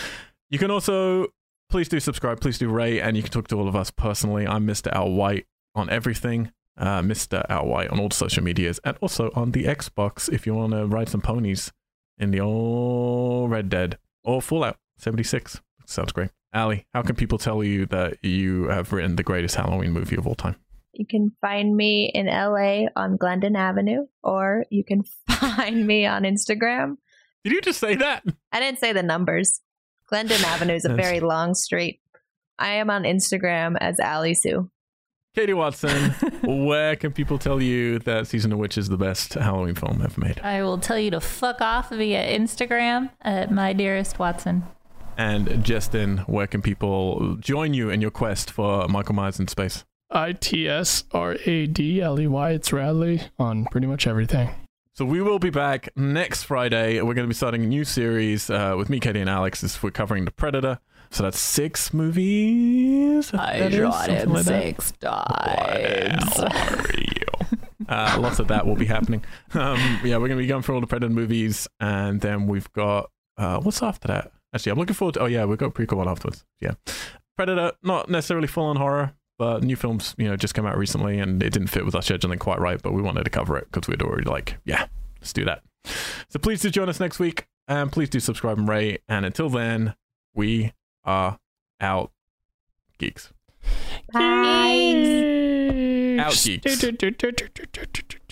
You can also please do subscribe, please do rate, and you can talk to all of us personally. I'm Mr. Al White on everything. Uh, Mr. Al White on all the social medias and also on the Xbox if you want to ride some ponies in the old Red Dead or Fallout 76. Sounds great. Ali, how can people tell you that you have written the greatest Halloween movie of all time? You can find me in LA on Glendon Avenue, or you can find me on Instagram. Did you just say that? I didn't say the numbers. Glendon Avenue is a very long street. I am on Instagram as Ali Sue. Katie Watson, where can people tell you that Season of Witch is the best Halloween film ever made? I will tell you to fuck off via Instagram at my dearest Watson. And Justin, where can people join you in your quest for Michael Myers in space? I T S R A D L E Y. It's Radley on pretty much everything. So we will be back next Friday. We're going to be starting a new series uh, with me, Katie, and Alex. Is we're covering The Predator. So that's six movies. that is, something like that. times. Wow, are you? Uh, lots of that will be happening. Um, yeah, we're going to be going through all the Predator movies, and then we've got uh, what's after that? Actually, I'm looking forward to. Oh yeah, we've got a prequel one afterwards. Yeah, Predator, not necessarily full on horror, but new films, you know, just came out recently, and it didn't fit with our scheduling quite right. But we wanted to cover it because we'd already like, yeah, let's do that. So please do join us next week, and please do subscribe and rate. And until then, we are out, geeks. Bye. Out, geeks. geeks.